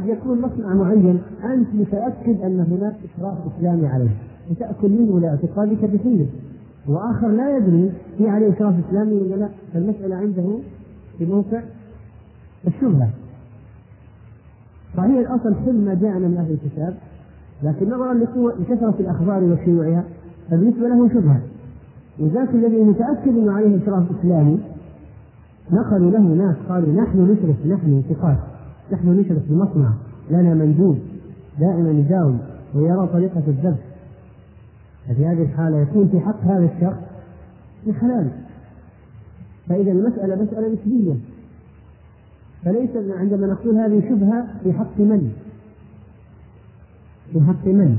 قد يكون مصنع معين. أنت متأكد أن هناك إشراف إسلامي عليه. وتاكل منه لاعتقادك بخير وآخر لا يدري في عليه إشراف إسلامي ولا لا. فالمسألة عنده في موقع الشبهة. صحيح الأصل كل ما جاءنا من أهل الكتاب لكن نظرا لكثرة الأخبار وشيوعها فبالنسبة له شبهة. وذاك الذي متأكد إنه عليه إشراف إسلامي نقلوا له ناس قالوا نحن نشرف نحن ثقات. نحن نشرف في مصنع لنا مندوب دائما يداوم ويرى طريقة الذبح. ففي هذه الحالة يكون في حق هذا الشخص في حلال فإذا المسألة مسألة نسبية فليس عندما نقول هذه شبهة في حق من؟ في حق من؟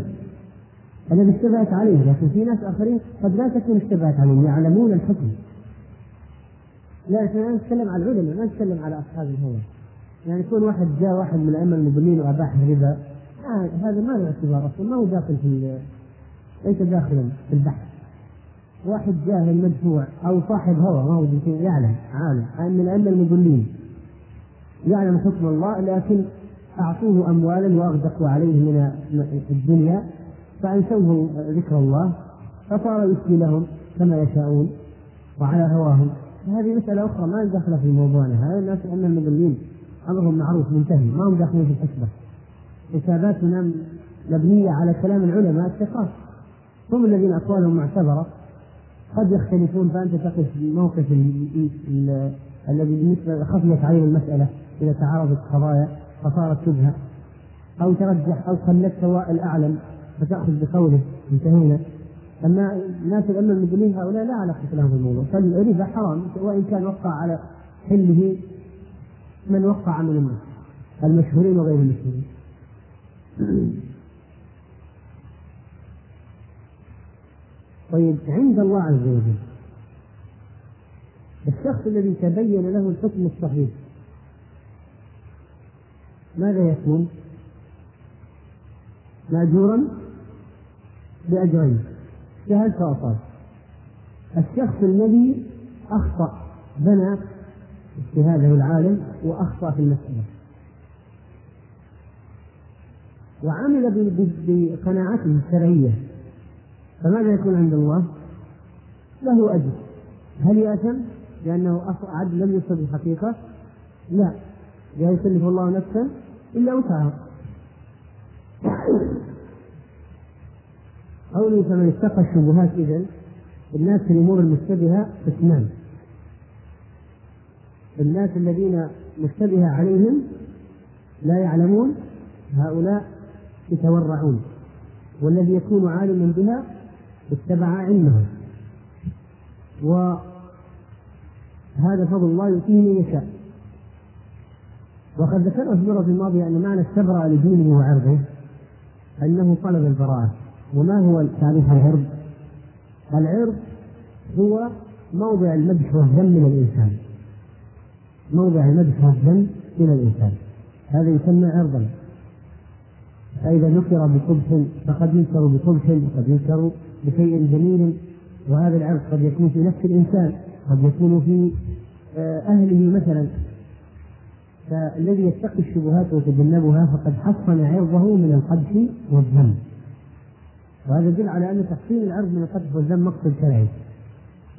الذي اشتبهت عليه لكن في ناس آخرين قد لا تكون اشتبهت عليهم يعلمون الحكم. لا إحنا نتكلم على العلماء ما نتكلم على أصحاب الهوى. يعني يكون واحد جاء واحد من الائمه المضلين وأباح الربا. آه هذا ما له اعتبار أصلا ما هو داخل في ليس داخلا في البحث. واحد جاهل مدفوع أو صاحب هوى ما هو يعلم عالم من الائمه المضلين يعلم حكم الله لكن أعطوه اموالا وأغدقوا عليه من الدنيا فأنسوه ذكر الله فصار يفتي لهم كما يشاءون وعلى هواهم. هذه مسألة أخرى ما دخل في موضوعنا هذا الناس أن المضلين أمرهم معروف منتهي ما هم داخلين في الحسبة. حساباتنا مبنية على كلام العلماء الثقات. هم الذين أقوالهم معتبرة. قد يختلفون فأنت تقف في موقف الذي بالنسبة خفيت عليه المسألة إذا تعارضت قضايا فصارت شبهة أو ترجح أو خلت سواء الأعلم فتأخذ بقوله انتهينا. أما الناس الأمة المسلمين هؤلاء لا علاقة لهم في الموضوع فالربا حرام وإن كان وقع على حله من وقع من الناس المشهورين وغير المشهورين. طيب عند الله عز وجل الشخص الذي تبين له الحكم الصحيح ماذا يكون؟ مأجورا بأجرين. اجتهد فأصاب الشخص الذي أخطأ بنى اجتهاده العالم وأخطأ في المسألة. وعمل بقناعته الشرعية. فماذا يكون عند الله؟ له أجر. هل يأثم؟ لأنه عدل لم يصب الحقيقة؟ لا. لا يكلف الله نفسا إلا وسعها. قوله فمن اتقى الشبهات إذا الناس في الأمور المشتبهة قسمان الناس الذين مشتبه عليهم لا يعلمون هؤلاء يتورعون والذي يكون عالما بها اتبع علمه. وهذا فضل الله يؤتيه من يشاء. وقد ذكرنا في المرة الماضية أن معنى استبرأ لدينه وعرضه أنه طلب البراءة. وما هو تعريف العرض؟ العرض هو موضع المدح والذم من الإنسان موضع المدح والذم من الإنسان. هذا يسمى عرضا. فإذا نكر بقبح فقد ينكر بقبح وقد ينكر بشيء جميل وهذا العرض قد يكون في نفس الإنسان قد يكون في آه، أهله مثلا. فالذي يتقي الشبهات ويتجنبها فقد حصن عرضه من القدح والذم. وهذا يدل على أن تحصيل العرض من القدح والذم مقصد شرعي.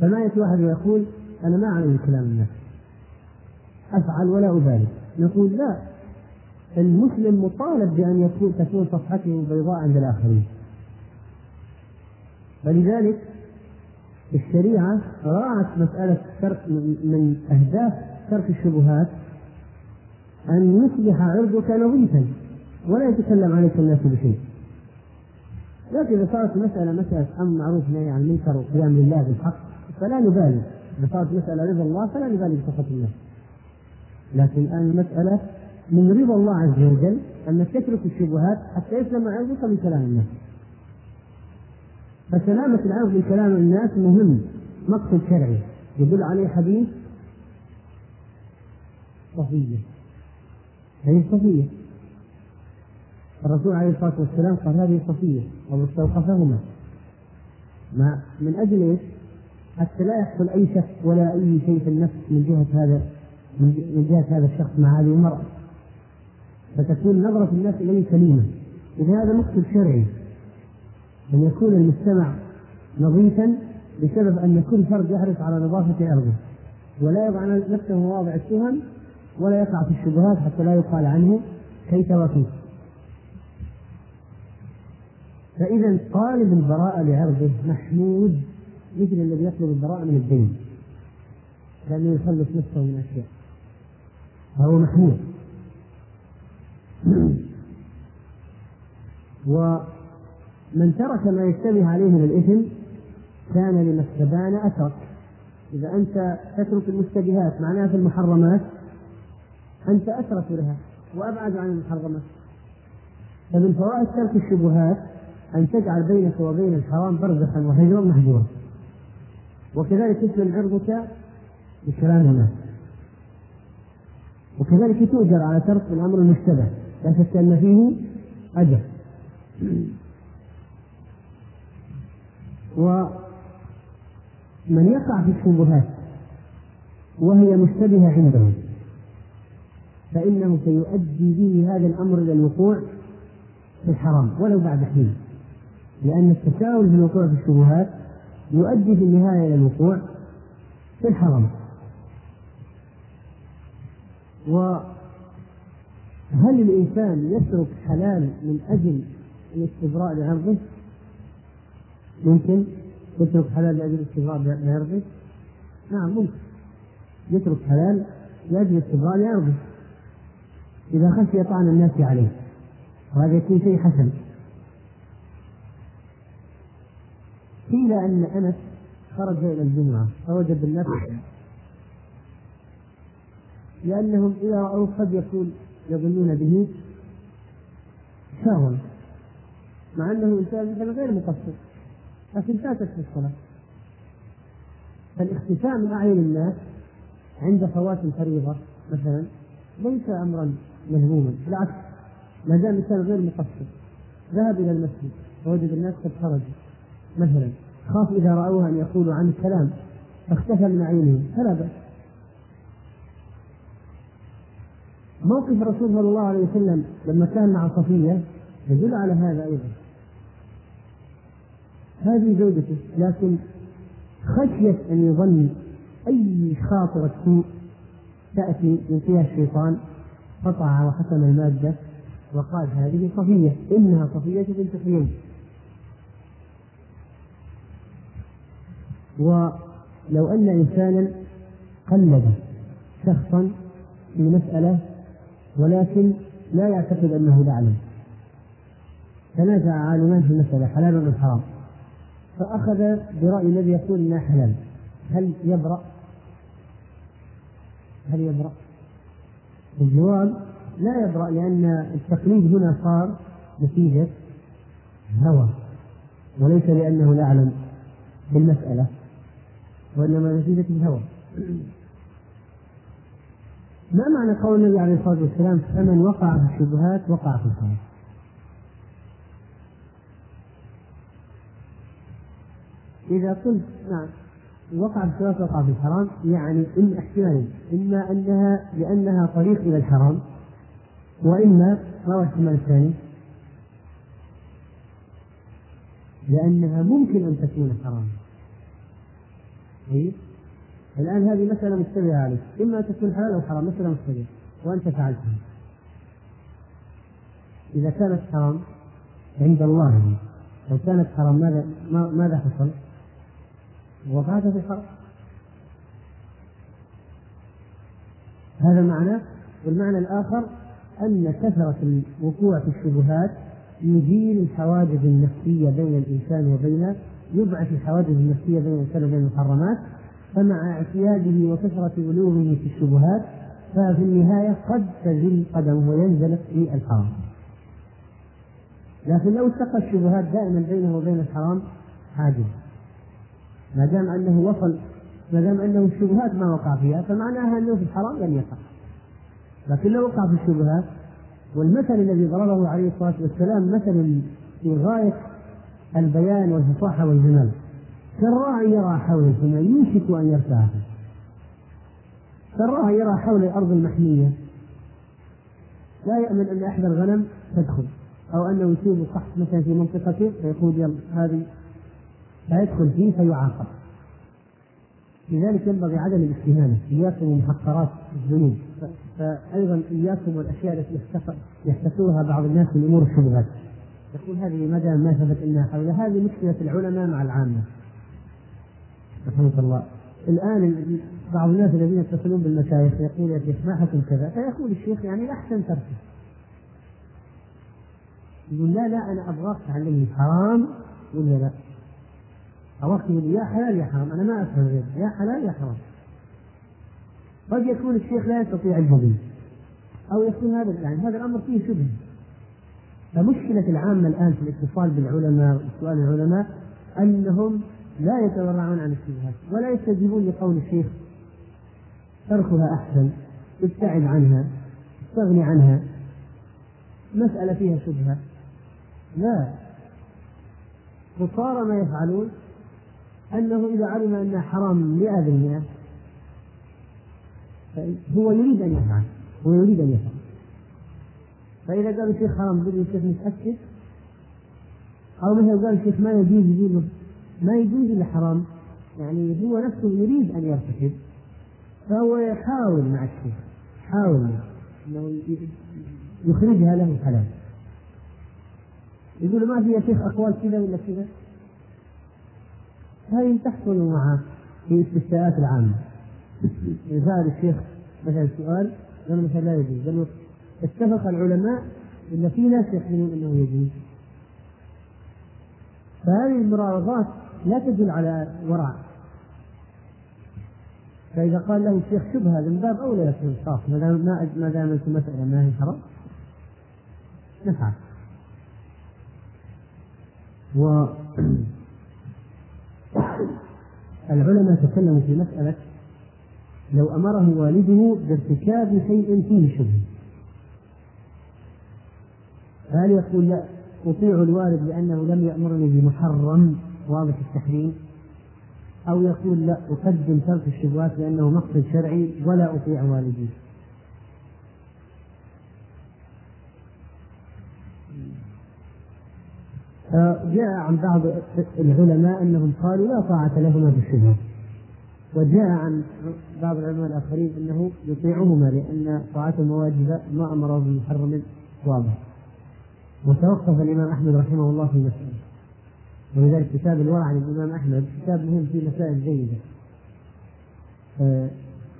فما يأتي واحد ويقول أنا ما أعلم كلام الناس. أفعل ولا أبالي نقول لا. المسلم مطالب بأن يكون تكون صفحته بيضاء عند الآخرين. ولذلك الشريعة راعت مسألة ترك من أهداف ترك الشبهات أن يصبح عرضك نظيفا ولا يتكلم عليك الناس بشيء. لكن إذا صارت المسألة مسألة أمر معروف نهي عن المنكر وقيام لله بالحق فلا نبالي. إذا صارت مسألة رضا الله فلا نبالي بسخط الناس لكن الآن المسألة من رضا الله عز وجل أنك تترك الشبهات حتى يسلم عرضك من كلام الناس. فسلامة العرض من كلام الناس مهم مقصد شرعي. يدل عليه حديث صفية هذه صفية الرسول عليه الصلاة والسلام قال هذه صفيه أو استوقفهما ما من أجل إيش؟ حتى لا يحصل أي شك ولا أي شيء في النفس من جهة هذا من جهه هذا الشخص مع هذه المرأة. فتكون نظرة الناس إليه سليمة. إذا هذا مقصد شرعي. أن يكون المجتمع نظيفا بسبب أن كل فرد يحرص على نظافة أرضه. ولا يضع نفسه مواضع التهم ولا يقع في الشبهات حتى لا يقال عنه كيف وكيف. فإذا طالب البراءة لعرضه محمود مثل الذي يطلب البراءة من الدين. لأنه يخلص نفسه من أشياء. فهو محمود. ومن ترك ما يشتبه عليه من الإثم كان لما استبان أترك. إذا أنت تترك المشتبهات معناها في المحرمات أنت أترك لها وأبعد عن المحرمات. فمن فوائد ترك الشبهات أن تجعل بينك وبين الحرام برزخا وهجرا محجورا وكذلك تسلم عرضك بكلام الناس وكذلك تؤجر على ترك الأمر المشتبه لا شك أن فيه أجر. ومن يقع في الشبهات وهي مشتبهة عنده فإنه سيؤدي به هذا الأمر إلى الوقوع في الحرام ولو بعد حين. لأن التساهل في الوقوع في الشبهات يؤدي في النهاية إلى الوقوع في الحرام. وهل الإنسان يترك حلال من أجل الاستبراء لعرضه؟ ممكن يترك حلال لأجل الاستبراء لعرضه؟ نعم ممكن يترك حلال لأجل الاستبراء لعرضه إذا خشي طعن الناس عليه وهذا يكون شيء حسن قيل أن أنس خرج إلى الجمعة فوجد الناس لأنهم إذا رأوه قد يكون يظنون به شاوا مع أنه إنسان مثلا غير مقصر لكن فاتت في الصلاة. فالاختفاء من أعين الناس عند فوات الفريضة مثلا ليس أمرا مذموما بالعكس ما دام الإنسان غير مقصر ذهب إلى المسجد فوجد الناس قد خرجوا مثلا خاف إذا رأوه أن يقولوا عنه كلام فاختفى من عينهم فلا بأس. موقف الرسول صلى الله عليه وسلم لما كان مع صفية يدل على هذا أيضا. هذه زوجته لكن خشية أن يظن أي خاطرة سوء تأتي من فيها الشيطان قطع وحسم المادة وقال هذه صفية إنها صفية بنت حيي. ولو أن إنسانا قلد شخصا في مسألة ولكن لا يعتقد أنه يعلم تنازع عالمان في المسألة حلال ولا حرام فأخذ برأي الذي يقول إنها حلال هل يبرأ؟ هل يبرأ؟ الجواب لا يبرأ لأن التقليد هنا صار نتيجة هوى وليس لأنه لا يعلم بالمسألة وإنما نتيجة الهوى ما معنى قول النبي عليه الصلاة والسلام فمن وقع في الشبهات وقع في الحرام إذا قلت نعم وقع في الشبهات وقع في الحرام يعني إما احتمالين إما أنها لأنها طريق إلى الحرام وإما ما هو الاحتمال الثاني؟ لأنها ممكن أن تكون حراما طيب الآن هذه مسألة مشتبهة عليك. إما تكون حلال أو حرام مسألة مشتبهة. وأنت فعلتها. إذا كانت حرام عند الله لو كانت حرام ماذا ماذا حصل؟ وقعت في الحرام هذا معنى. والمعنى الآخر أن كثرة الوقوع في الشبهات يزيل الحواجز النفسية بين الإنسان وبين يبعث الحواجز النفسية بين الإنسان وبين المحرمات. فمع اعتياده وكثرة علومه في الشبهات ففي النهاية قد تزل قدمه وينزلق في الحرام. لكن لو اتقى الشبهات دائما بينه وبين الحرام حاجز ما دام أنه وصل ما دام أنه الشبهات ما وقع فيها فمعناها أنه في الحرام لم يقع. لكن لو وقع في الشبهات والمثل الذي ضربه عليه الصلاة والسلام مثل في غاية البيان والفصاحة والجمال. كالراعي يرى حول الحمى يوشك أن يرتاح. كالراعي يرى حول الأرض المحمية. لا يأمن أن إحدى الغنم تدخل أو أنه يصيب قحط مثلا في منطقته فيقول يلا هذه فيدخل فيه فيعاقب. لذلك ينبغي عدم الاستهانة إياكم ومحقرات الذنوب. فأيضا إياكم والأشياء التي يحتسوها بعض الناس من أمور الشبهات يقول هذه ما دام ما ثبت إنها حول هذه مشكلة العلماء مع العامة. رحمه الله. الآن بعض الناس الذين يتصلون بالمشايخ يقول يا شيخ ما حكم كذا فيقول الشيخ يعني الاحسن تركه. يقول لا لا أنا أبغاك تعلمني حرام ولا لا؟ أبغاك تقول يا حلال يا حرام أنا ما أفهم غير يا حلال يا حرام. قد يكون الشيخ لا يستطيع الجديد أو يكون هذا يعني هذا الأمر فيه شبهه فمشكلة العامة الآن في الاتصال بالعلماء وسؤال العلماء أنهم لا يتورعون عن الشبهات ولا يستجيبون لقول الشيخ. تركها أحسن ابتعد عنها استغني عنها. مسألة فيها شبهة. لا. وصار ما يفعلون أنه إذا علم أنها حرام مئة بالمئة هو يريد أن يفعل هو يريد أن يفعل. فإذا قال الشيخ حرام يقول الشيخ متأكد؟ أو مثلا قال الشيخ ما يجوز يجوز ما يجوز إلا حرام يعني هو نفسه يريد أن يرتكب فهو يحاول مع الشيخ يحاول أنه يخرجها له حلال يقول ما في يا شيخ أقوال كذا ولا كذا؟ هذه تحصل معه في الاستفتاءات العامة. إذا سأل الشيخ مثلا سؤال قال مثلا لا يجوز. قال اتفق العلماء إن في ناس يحسنون إنه يجوز. فهذه المراوغات لا تدل على ورع فإذا قال له الشيخ شبهة من باب أولى لك الإنصاف ما دام ما دام المسألة ما هي حرام نفعل. و العلماء تكلموا في مسألة لو أمره والده بارتكاب شيء فيه شبهة فهل يقول لا أطيع الوالد لأنه لم يأمرني بمحرم؟ واضح التحريم أو يقول لا أقدم ترك الشبهات لأنه مقصد شرعي ولا أطيع والدي. جاء عن بعض العلماء أنهم قالوا لا طاعة لهما بالشبهة وجاء عن بعض العلماء الآخرين أنه يطيعهما لأن طاعتهما واجبة ما أمره بمحرم واضح. وتوقف الإمام أحمد رحمه الله في مسألة ولذلك كتاب الورع عن الإمام أحمد كتاب مهم فيه مسائل جيدة. آه،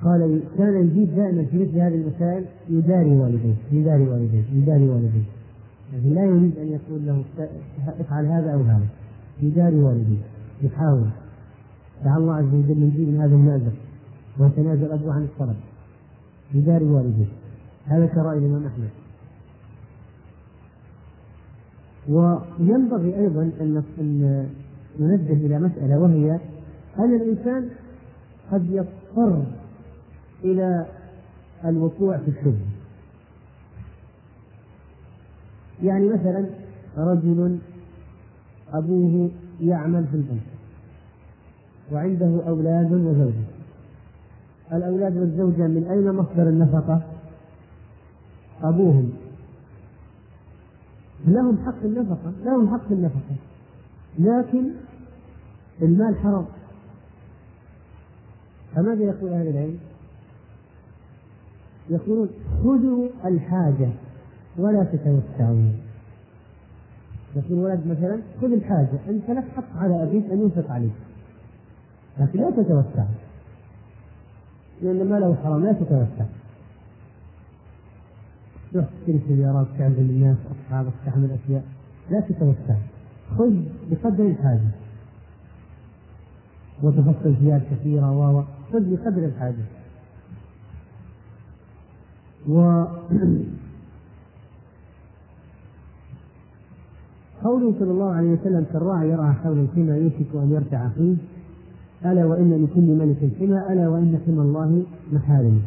قال كان يجيب دائما في مثل هذه المسائل يداري والديه يداري والديه يداري والديه. يعني لا يريد أن يقول له افعل هذا أو هذا. يداري والديه يحاول. لعل الله عز وجل يجيب من هذا المأزق ويتنازل أبوه عن الطلب يداري والديه. هذا كرأي الإمام أحمد. وينبغي أيضا أن ننبه إلى مسألة وهي أن الإنسان قد يضطر إلى الوقوع في الشبه يعني مثلا رجل أبوه يعمل في البنك وعنده أولاد وزوجة. الأولاد والزوجة من أين مصدر النفقة؟ أبوهم. لهم حق النفقة لهم حق النفقة. لكن المال حرام. فماذا يقول أهل العلم؟ يقولون خذوا الحاجة ولا تتوسعوا. يقول ولد مثلا خذ الحاجة أنت لك حق على أبيك أن ينفق عليك. لكن لا تتوسع. لأن ماله حرام لا تتوسع. تشتري سيارات تعزم الناس اصحابك تعمل اشياء لا تتوسع. خذ بقدر الحاجة. وتفصل ثياب كثيره و خذ بقدر الحاجة. و قوله صلى الله عليه وسلم كالراعي يرعى حول الحمى يوشك ان يرتع فيه. ألا وإن لكل ملك حمى ألا وإن حمى الله محارمه.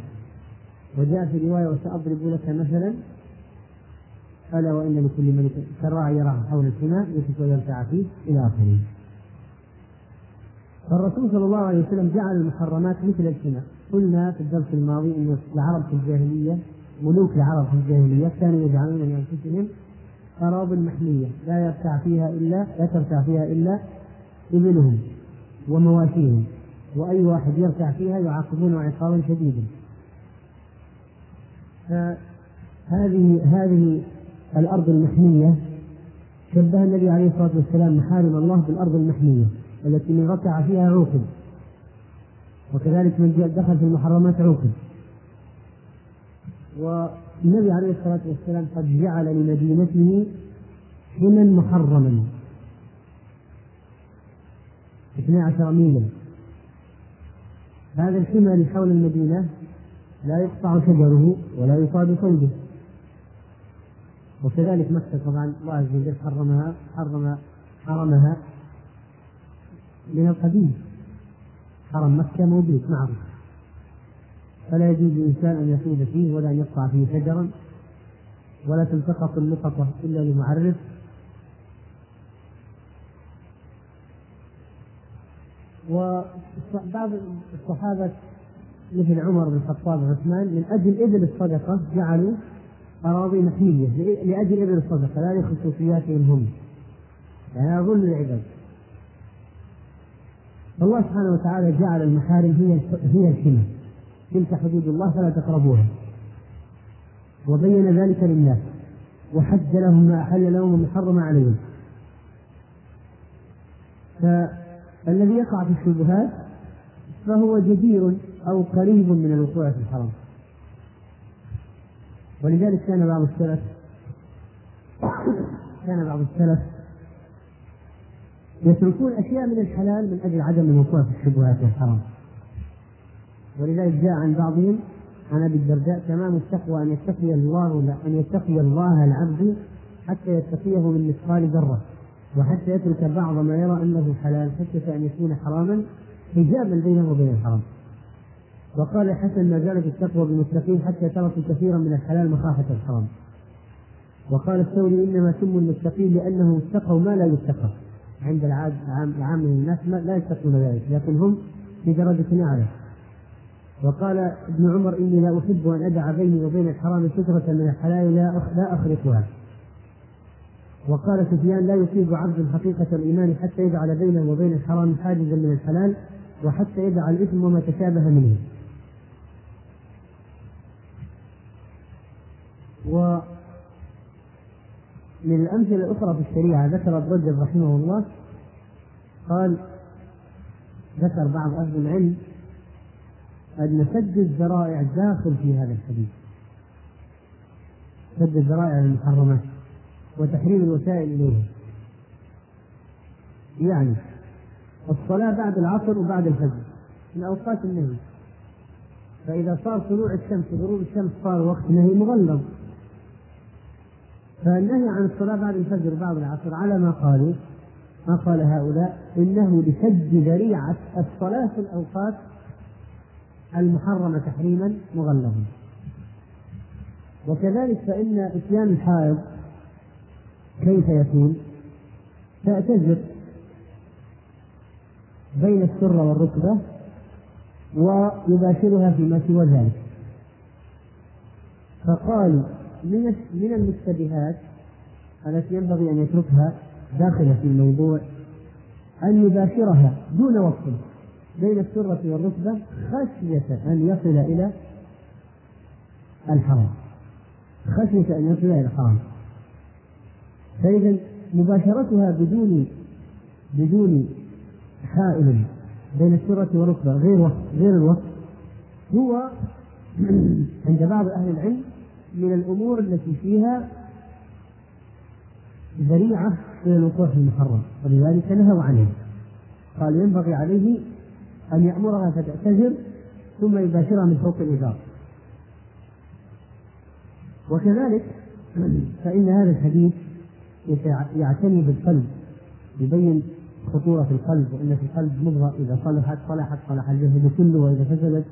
وجاء في رواية وسأضرب لك مثلا. ألا وإن لكل ملك كالراعي يرعى حول الحمى يشرك ويرتع فيه إلى آخره. فالرسول صلى الله عليه وسلم جعل المحرمات مثل الحمى، قلنا في الدرس الماضي أن العرب في الجاهلية ملوك العرب في الجاهلية كانوا يجعلون لأنفسهم أراض محمية. لا يرتع فيها إلا لا ترتع فيها إلا إبلهم ومواشيهم. وأي واحد يرتع فيها يعاقبونه عقابا شديدا. فهذه هذه الأرض المحمية شبه النبي عليه الصلاة والسلام محارم الله بالأرض المحمية التي من ركع فيها عوقب. وكذلك من دخل في المحرمات عوقب. والنبي عليه الصلاة والسلام قد جعل لمدينته حما محرما. 12 ميلا. هذا الحمى اللي حول المدينة لا يقطع شجره ولا يصاد صيده. وكذلك مكة طبعا الله عز وجل حرمها حرم حرمها من القديم حرم مكة موجود معروف. فلا يجوز للإنسان أن يصيد فيه ولا أن يقطع فيه شجرا ولا تلتقط اللقطة إلا لمعرف. وبعض الصحابة مثل عمر بن الخطاب وعثمان من أجل إبل الصدقة جعلوا أراضي محمية لأجل إبل الصدقة لا لخصوصياتهم هم. يعني أظن العباد. فالله سبحانه وتعالى جعل المحارم هي هي الحمى. تلك حدود الله فلا تقربوها. وبين ذلك للناس. وحد لهم ما أحل لهم وما حرم عليهم. فالذي يقع في الشبهات فهو جدير أو قريب من الوقوع في الحرام ولذلك كان بعض السلف كان بعض السلف يتركون أشياء من الحلال من أجل عدم الوقوع في الشبهات والحرام ولذلك جاء عن بعضهم عن ابي الدرداء تمام التقوى أن يتقي الله أن يتقي الله العبد حتى يتقيه من مثقال ذرة وحتى يترك بعض ما يرى أنه حلال خشيه أن يكون حراما حجابا بينه وبين الحرام وقال الحسن ما زالت التقوى بالمتقين حتى تركوا كثيرا من الحلال مخافة الحرام وقال الثوري إنما سموا المتقين لانهم اتقوا ما لا يتقى عند العام من الناس لا يتقون ذلك لكن هم في درجة أعلى وقال ابن عمر إني لا أحب أن أدع بيني وبين الحرام سترة من الحلال لا لا أخرقها. وقال سفيان لا يصيب عبد حقيقة الإيمان حتى يجعل بينه وبين الحرام حاجزا من الحلال وحتى يدع الإثم وما تشابه منه. و من الأمثلة الأخرى في الشريعة ذكر ابن رجب رحمه الله قال ذكر بعض أهل العلم أن سد الذرائع داخل في هذا الحديث. سد الذرائع المحرمات وتحريم الوسائل إليها. يعني الصلاة بعد العصر وبعد الفجر من أوقات النهي. فإذا صار طلوع الشمس وغروب الشمس صار وقت نهي مغلظ. فالنهي عن الصلاة بعد الفجر وبعد العصر على ما قالوا ما قال هؤلاء إنه لسد ذريعة الصلاة في الأوقات المحرمة تحريما مغلظا وكذلك فإن إتيان الحائض كيف يكون؟ تعتذر بين السرة والركبة ويباشرها فيما سوى ذلك فقالوا من من المشتبهات التي ينبغي أن يتركها داخله في الموضوع أن يباشرها دون وقت بين السرة والركبة خشية أن يصل إلى الحرام. خشية أن يصل إلى الحرام. فإذا مباشرتها بدون بدون حائل بين السرة والركبة غير وقت غير الوقت هو عند بعض أهل العلم من الأمور التي فيها ذريعة إلى الوقوع في المحرم ولذلك نهوا عنه قال ينبغي عليه أن يأمرها فتعتذر ثم يباشرها من فوق الإزار. وكذلك فإن هذا الحديث يعتني بالقلب يبين خطورة القلب وأن في القلب مضغة إذا صلحت صلحت صلح الجسد كله وإذا فسدت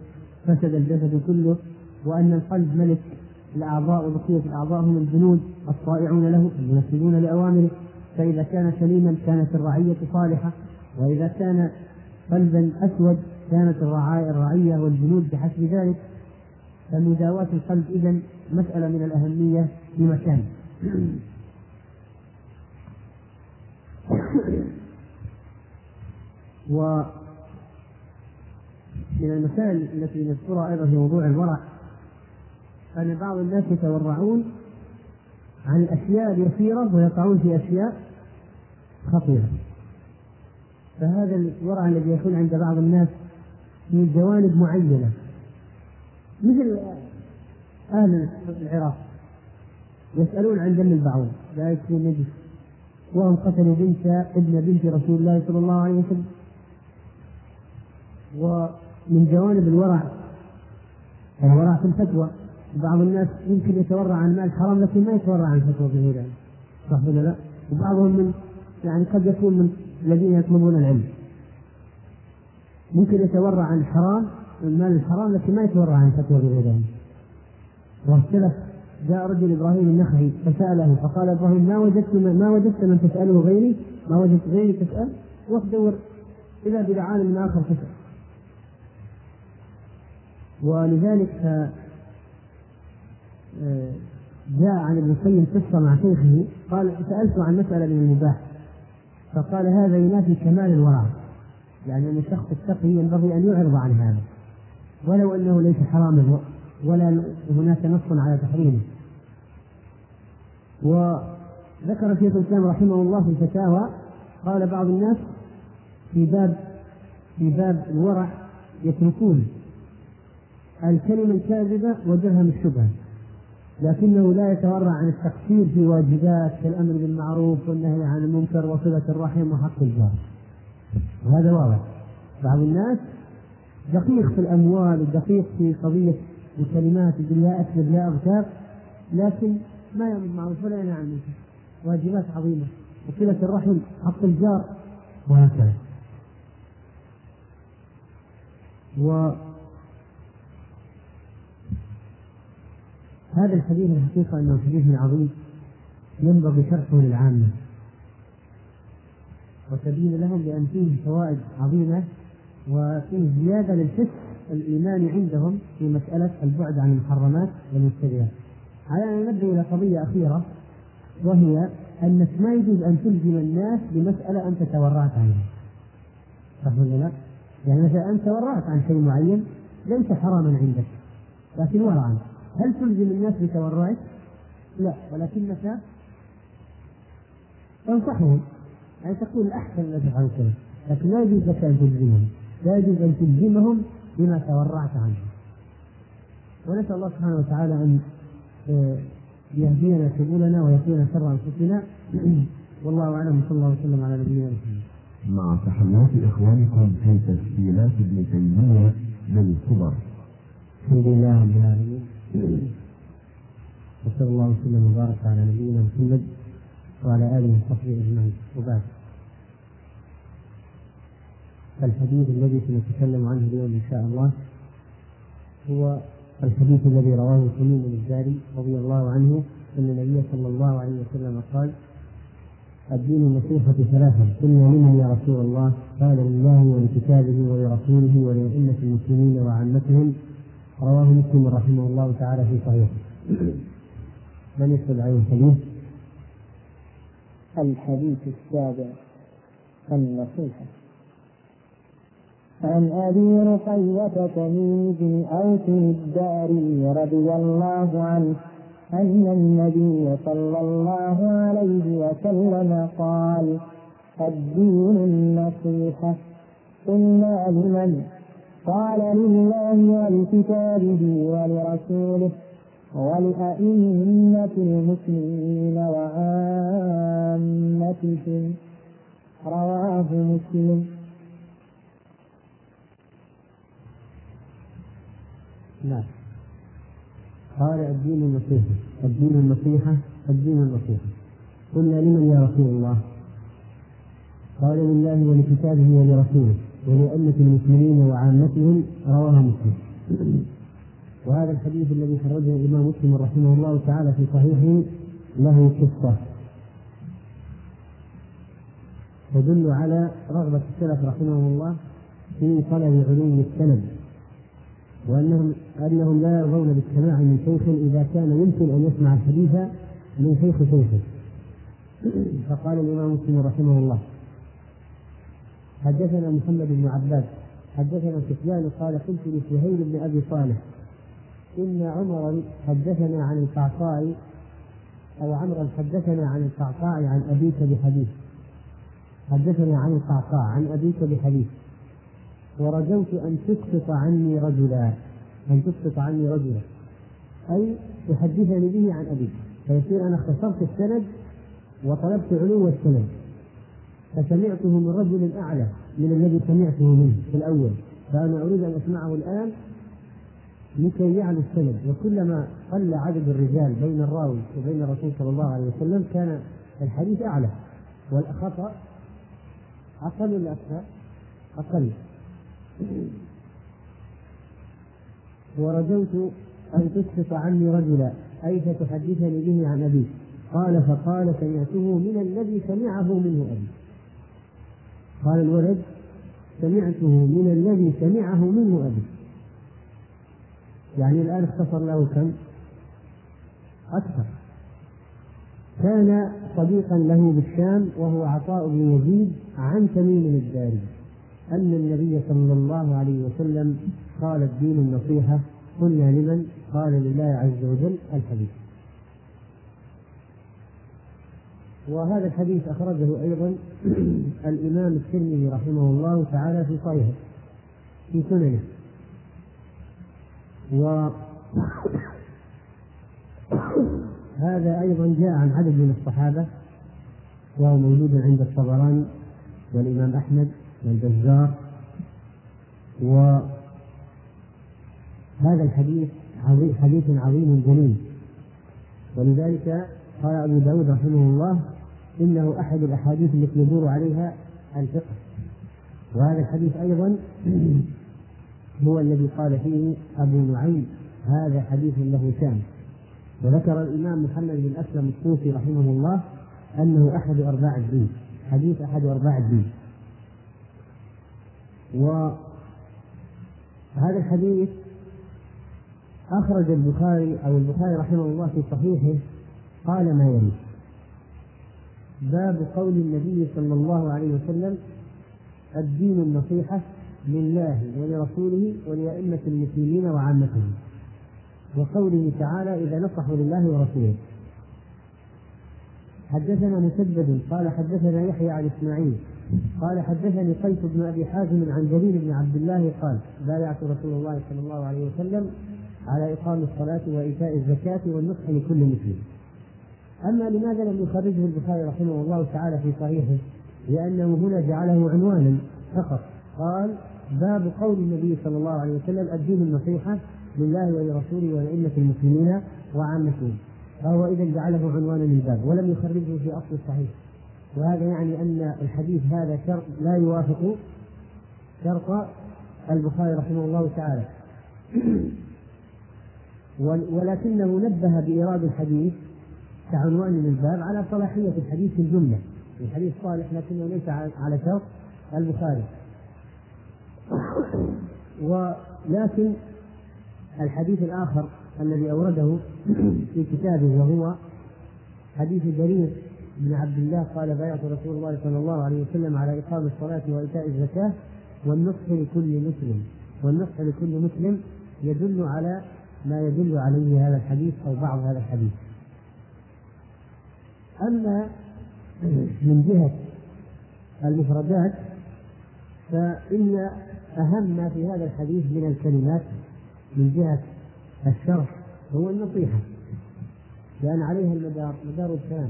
فسد الجسد كله وأن القلب ملك الأعضاء وبقية الأعضاء هم الجنود الطائعون له المنفذون لأوامره. فإذا كان سليما كانت الرعية صالحة وإذا كان قلبا أسود كانت الرعية والجنود بحسب ذلك. فمداواة القلب إذا مسألة من الأهمية في مكان. ومن المسائل التي نذكرها أيضا في موضوع الورع. أن بعض الناس يتورعون عن الأشياء اليسيرة ويقعون في أشياء خطيرة. فهذا الورع الذي يكون عند بعض الناس في جوانب معينة مثل أهل العراق يسألون عن دم البعوض. لا يكفي نجس وهم قتلوا بنت ابن بنت رسول الله صلى الله عليه وسلم. ومن جوانب الورع الورع في الفتوى. بعض الناس يمكن يتورع عن المال الحرام لكن ما يتورع عن الفتوى بغيره صح ولا لا؟ وبعضهم من يعني قد يكون من الذين يطلبون العلم. ممكن يتورع عن الحرام المال الحرام لكن ما يتورع عن الفتوى بغيره واختلف جاء رجل إبراهيم النخعي فسأله فقال إبراهيم ما وجدت ما وجدت من تسأله غيري؟ ما وجدت غيري تسأل؟ روح دور اذا إلى عالم آخر تسأل. ولذلك جاء عن ابن القيم قصة مع شيخه قال سالته عن مسألة من المباح فقال هذا ينافي كمال الورع. يعني أن الشخص التقي ينبغي أن يعرض عن هذا. ولو أنه ليس حراما ولا هناك نص على تحريمه. وذكر شيخ الإسلام رحمه الله في الفتاوى قال بعض الناس في باب في باب الورع يتركون. الكلمة الكاذبة ودرهم الشبهة. لكنه لا يتورع عن التقصير في واجبات كالأمر بالمعروف والنهي عن المنكر وصلة الرحم وحق الجار. وهذا واضح. بعض الناس دقيق في الأموال ودقيق في قضية الكلمات لا أكذب لا أغتاب لكن ما يأمر بالمعروف ولا ينهى عن المنكر. واجبات عظيمة. وصلة الرحم حق الجار. وهكذا و هذا الحديث الحقيقة أنه حديث عظيم ينبغي شرحه للعامة وتبين لهم بأن فيه فوائد عظيمة وفيه زيادة للحس الإيماني عندهم في مسألة البعد عن المحرمات والمشتبهات. على أن نبدأ إلى قضية أخيرة وهي أنك ما يجوز أن تلزم الناس بمسألة أنت تورعت عنها. صح ولا لا؟ يعني مثلا أنت تورعت عن شيء معين ليس حراما عندك لكن ورعا هل تلزم الناس بتورعك؟ لا ولكنك تنصحهم. يعني تقول الأحسن أن تفعل كذا لكن لا يجوز لك أن تلزمهم لا يجوز أن تلزمهم بما تورعت عنه. ونسأل الله سبحانه وتعالى أن آه، يهدينا سبلنا ويقينا شر أنفسنا. والله أعلم صلى الله وسلم على نبينا محمد. مع تحيات إخوانكم في تسجيلات ابن تيمية للكبر. الحمد لله رب العالمين. وصلى الله وسلم وبارك على نبينا محمد وعلى آله وصحبه أجمعين. وبعد. الحديث الذي سنتكلم عنه اليوم إن شاء الله هو الحديث الذي رواه تميم الداري رضي الله عنه أن النبي صلى الله عليه وسلم قال الدين النصيحة ثلاثة قلنا لمن يا رسول الله قال لله ولكتابه ولرسوله ولأئمة المسلمين وعامتهم رواه مسلم رحمه الله تعالى في صحيحه. من يسأل عن الحديث؟ الحديث السابع النصيحة. عن أبي رقية تميم بن أوس الداري رضي الله عنه أن النبي صلى الله عليه وسلم قال الدين النصيحة قلنا لمن قال لله ولكتابه ولرسوله ولأئمة المسلمين وعامتهم. رواه مسلم. نعم. قال الدين النصيحة الدين النصيحة الدين النصيحة قلنا لمن يا رسول الله؟ قال لله ولكتابه ولرسوله. ولأئمة المسلمين وعامتهم رواه مسلم. وهذا الحديث الذي خرجه الإمام مسلم رحمه الله تعالى في صحيحه له قصة. تدل على رغبة السلف رحمهم الله في طلب علوم السند وأنهم أنهم لا يرضون بالسماع من شيخ إذا كان يمكن أن يسمع الحديث من شيخ شيخه. فقال الإمام مسلم رحمه الله حدثنا محمد بن عباس حدثنا سفيان قال قلت لسهيل بن أبي صالح إن عمرا حدثنا عن القعقاع أو عمرا حدثنا عن القعقاع عن أبيك بحديث حدثنا عن القعقاع عن أبيك بحديث ورجوت أن تسقط عني رجلا أن تسقط عني رجلا أي تحدثني به عن أبيك فيصير أنا اختصرت السند وطلبت علو السند. فسمعته من رجل أعلى من الذي سمعته منه في الأول فأنا أريد أن أسمعه الآن لكي يعلو السند. وكلما قل عدد الرجال بين الراوي وبين الرسول صلى الله عليه وسلم كان الحديث أعلى والخطأ أقل ولا؟ أقل. ورجوت أن تسقط عني رجلا أي فتحدثني به عن أبيه قال فقال سمعته من الذي سمعه منه أبي. قال الولد سمعته من الذي سمعه منه أبي يعني الآن اختصر له كم؟ أكثر كان صديقا له بالشام وهو عطاء بن يزيد عن تميم الداري أن النبي صلى الله عليه وسلم قال الدين النصيحة قلنا لمن؟ قال لله عز وجل الحديث وهذا الحديث أخرجه أيضا الإمام الترمذي رحمه الله تعالى في صحيحه في سننه. وهذا أيضا جاء عن عدد من الصحابة وهو موجود عند الطبراني والإمام أحمد والبزار. وهذا الحديث حديث عظيم جليل. ولذلك قال أبو داود رحمه الله إنه أحد الأحاديث التي يدور عليها الفقه. وهذا الحديث أيضا هو الذي قال فيه أبو نعيم هذا حديث له شان. وذكر الإمام محمد بن أسلم الصوفي رحمه الله أنه أحد أرباع الدين حديث أحد أرباع الدين. وهذا الحديث أخرج البخاري أو البخاري رحمه الله في صحيحه قال ما يلي. باب قول النبي صلى الله عليه وسلم الدين النصيحة لله ولرسوله ولأئمة المسلمين وعامتهم. وقوله تعالى إذا نصحوا لله ورسوله حدثنا مسدد قال حدثنا يحيى عن إسماعيل قال حدثني قيس بن أبي حازم عن جرير بن عبد الله قال بايعت رسول الله صلى الله عليه وسلم على إقام الصلاة وإيتاء الزكاة والنصح لكل مسلم أما لماذا لم يخرجه البخاري رحمه الله تعالى في صحيحه؟ لأنه هنا جعله عنوانا فقط. قال باب قول النبي صلى الله عليه وسلم الدين النصيحة لله ولرسوله ولأئمة المسلمين وعامتهم فهو إذا جعله عنوانا للباب ولم يخرجه في أصل الصحيح. وهذا يعني أن الحديث هذا شرط لا يوافق شرط البخاري رحمه الله تعالى. ولكنه نبه بإيراد الحديث كعنوان للباب على صلاحية الحديث في الجملة الحديث صالح لكنه ليس على شرط البخاري. ولكن الحديث الآخر الذي أورده في كتابه وهو حديث جرير بن عبد الله قال بايعت رسول الله صلى الله عليه وسلم على إقام الصلاة وإيتاء الزكاة والنصح لكل مسلم. والنصح لكل مسلم يدل على ما يدل عليه هذا الحديث أو بعض هذا الحديث. أما من جهة المفردات فإن أهم ما في هذا الحديث من الكلمات من جهة الشرح هو النصيحة لأن عليها المدار مدار الكلام.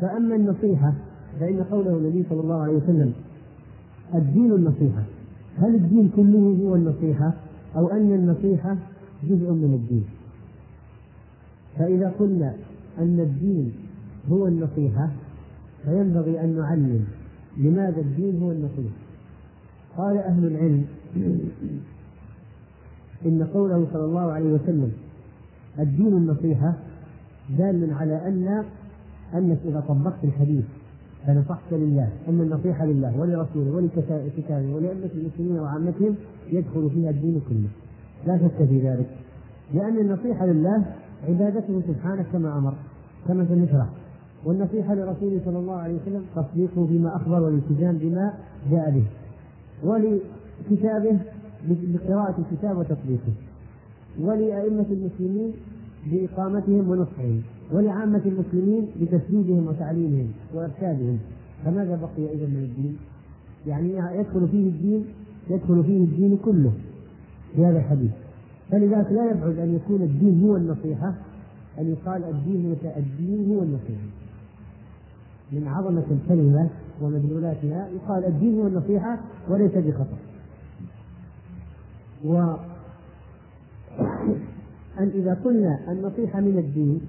فأما النصيحة فإن قوله النبي صلى الله عليه وسلم الدين النصيحة هل الدين كله هو النصيحة أو أن النصيحة جزء من الدين؟ فإذا قلنا أن الدين هو النصيحة فينبغي أن نعلم لماذا الدين هو النصيحة. قال أهل العلم إن قوله صلى الله عليه وسلم الدين النصيحة دال على أن أنك إذا طبقت الحديث فنصحت لله أن النصيحة لله ولرسوله ولكتابه ولأئمة المسلمين وعامتهم يدخل فيها الدين كله. لا شك في ذلك لأن النصيحة لله عبادته سبحانه كما أمر. كما سنشرح والنصيحة لرسوله صلى الله عليه وسلم تصديقه بما أخبر والالتزام بما جاء به. ولكتابه بقراءة الكتاب وتطبيقه ولأئمة المسلمين بإقامتهم ونصحهم. ولعامة المسلمين بتسديدهم وتعليمهم وإرشادهم. فماذا بقي إذا من الدين؟ يعني يدخل فيه الدين يدخل فيه الدين كله في هذا الحديث. فلذلك لا يبعد أن يكون الدين هو النصيحة أن يقال الدين الدين هو النصيحة. من عظمة الكلمة ومدلولاتها يقال الدين هو النصيحة وليس بخطأ. و أن إذا قلنا النصيحة من الدين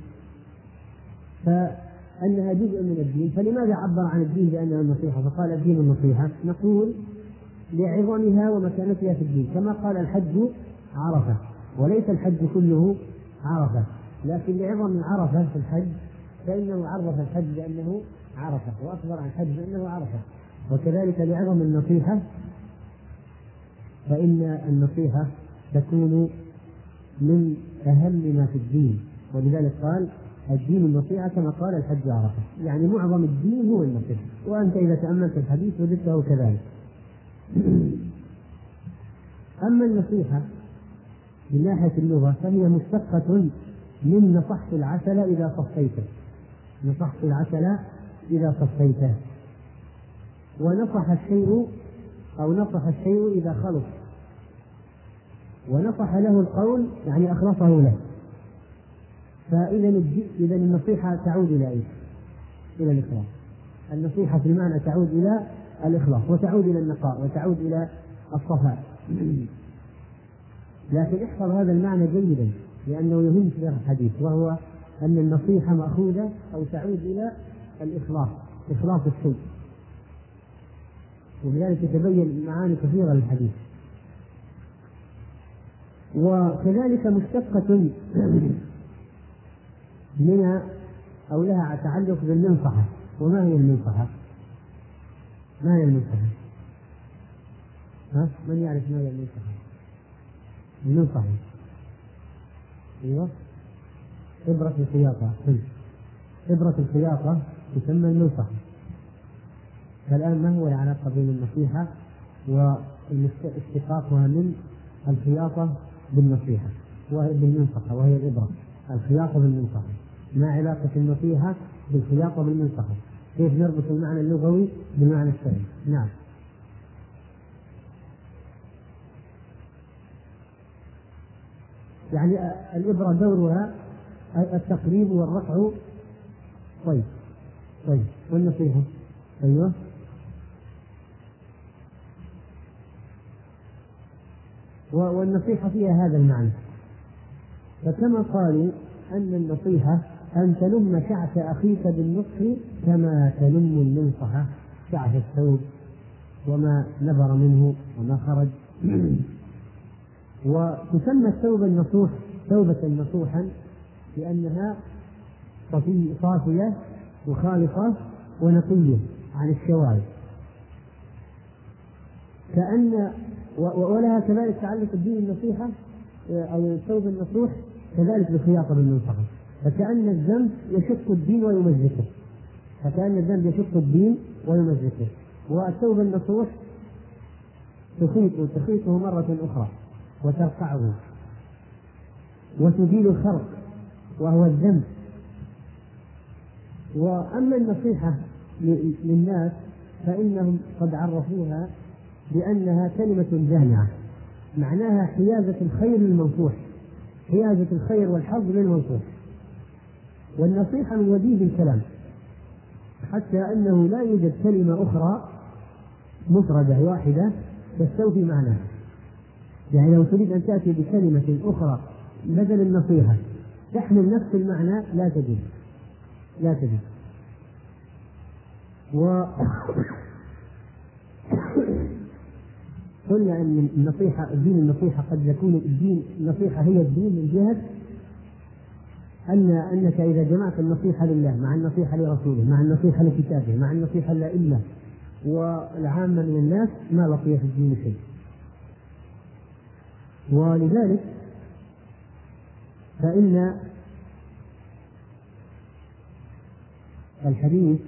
فأنها جزء من الدين. فلماذا عبر عن الدين بأنها النصيحة؟ فقال الدين النصيحة. نقول لعظمها ومكانتها في الدين. كما قال الحج عرفة وليس الحج كله عرفة. لكن لعظم عرفة في الحج فإنه عرف الحج بأنه عرفة وأخبر عن الحج بأنه عرفة. وكذلك لعظم النصيحة فإن النصيحة تكون من أهم ما في الدين. ولذلك قال الدين النصيحة كما قال الحج عرفة. يعني معظم الدين هو النصيحة. وأنت إذا تأملت الحديث وجدته كذلك. أما النصيحة من ناحية اللغة فهي مشتقة من نصحت العسل إذا صفيته. نصحت العسل إذا صفيته. ونصح الشيء أو نصح الشيء إذا خلص. ونصح له القول يعني أخلصه له. فإذا إذا النصيحة تعود إلى إيش؟ إلى الإخلاص. النصيحة في المعنى تعود إلى الإخلاص وتعود إلى النقاء وتعود إلى الصفاء. لكن احفظ هذا المعنى جيدا. لأنه يهم في الحديث وهو أن النصيحة مأخوذة أو تعود إلى الإخلاص إخلاص الشيء وبذلك تتبين معاني كثيرة للحديث وكذلك مشتقة من أو لها تعلق بالمنصحة وما هي المنصحة؟ ما هي المنصحة؟ ها؟ من يعرف ما هي المنصحة؟ المنصحة أيوه. إبرة الخياطة إبرة الخياطة تسمى المنصحة فالآن ما هو العلاقة بين النصيحة واستشقاقها من الخياطة بالنصيحة؟ وهي بالمنصحة وهي الإبرة الخياطة بالمنصحة ما علاقة النصيحة بالخياطة بالمنصحة كيف نربط المعنى اللغوي بالمعنى الشرعي نعم. يعني الإبرة دورها التقريب والرفع. طيب طيب والنصيحة. أيوه. والنصيحة فيها هذا المعنى. فكما قالوا أن النصيحة أن تلم شعث أخيك بالنصح كما تلم المنصحة شعث الثوب وما نبر منه وما خرج. وتسمى الثوب النصوح ثوبة نصوحا لأنها صافية وخالصة ونقية عن الشوائب كأن ولها كذلك تعلق الدين النصيحة أو الثوب النصوح كذلك بالخياطة بالمنصحة فكأن الذنب يشق الدين ويمزقه. فكأن الذنب يشق الدين ويمزقه. والثوب النصوح تخيط تخيطه مرة أخرى. وترفعه وتزيل الخرق وهو الذنب. وأما النصيحة للناس فإنهم قد عرفوها بأنها كلمة جامعة معناها حيازة الخير للمنصوح حيازة الخير والحظ للمنصوح والنصيحة من وجيه الكلام حتى أنه لا يوجد كلمة أخرى مفردة واحدة تستوفي معناها. يعني لو تريد أن تأتي بكلمة أخرى بدل النصيحة تحمل نفس المعنى لا تجد. لا تجد. و قلنا ان النصيحة الدين النصيحة قد يكون الدين النصيحة هي الدين من جهة أن أنك إذا جمعت النصيحة لله مع النصيحة لرسوله مع النصيحة لكتابه مع النصيحة للأئمة والعامة من الناس ما بقي في الدين شيء. ولذلك فإن الحديث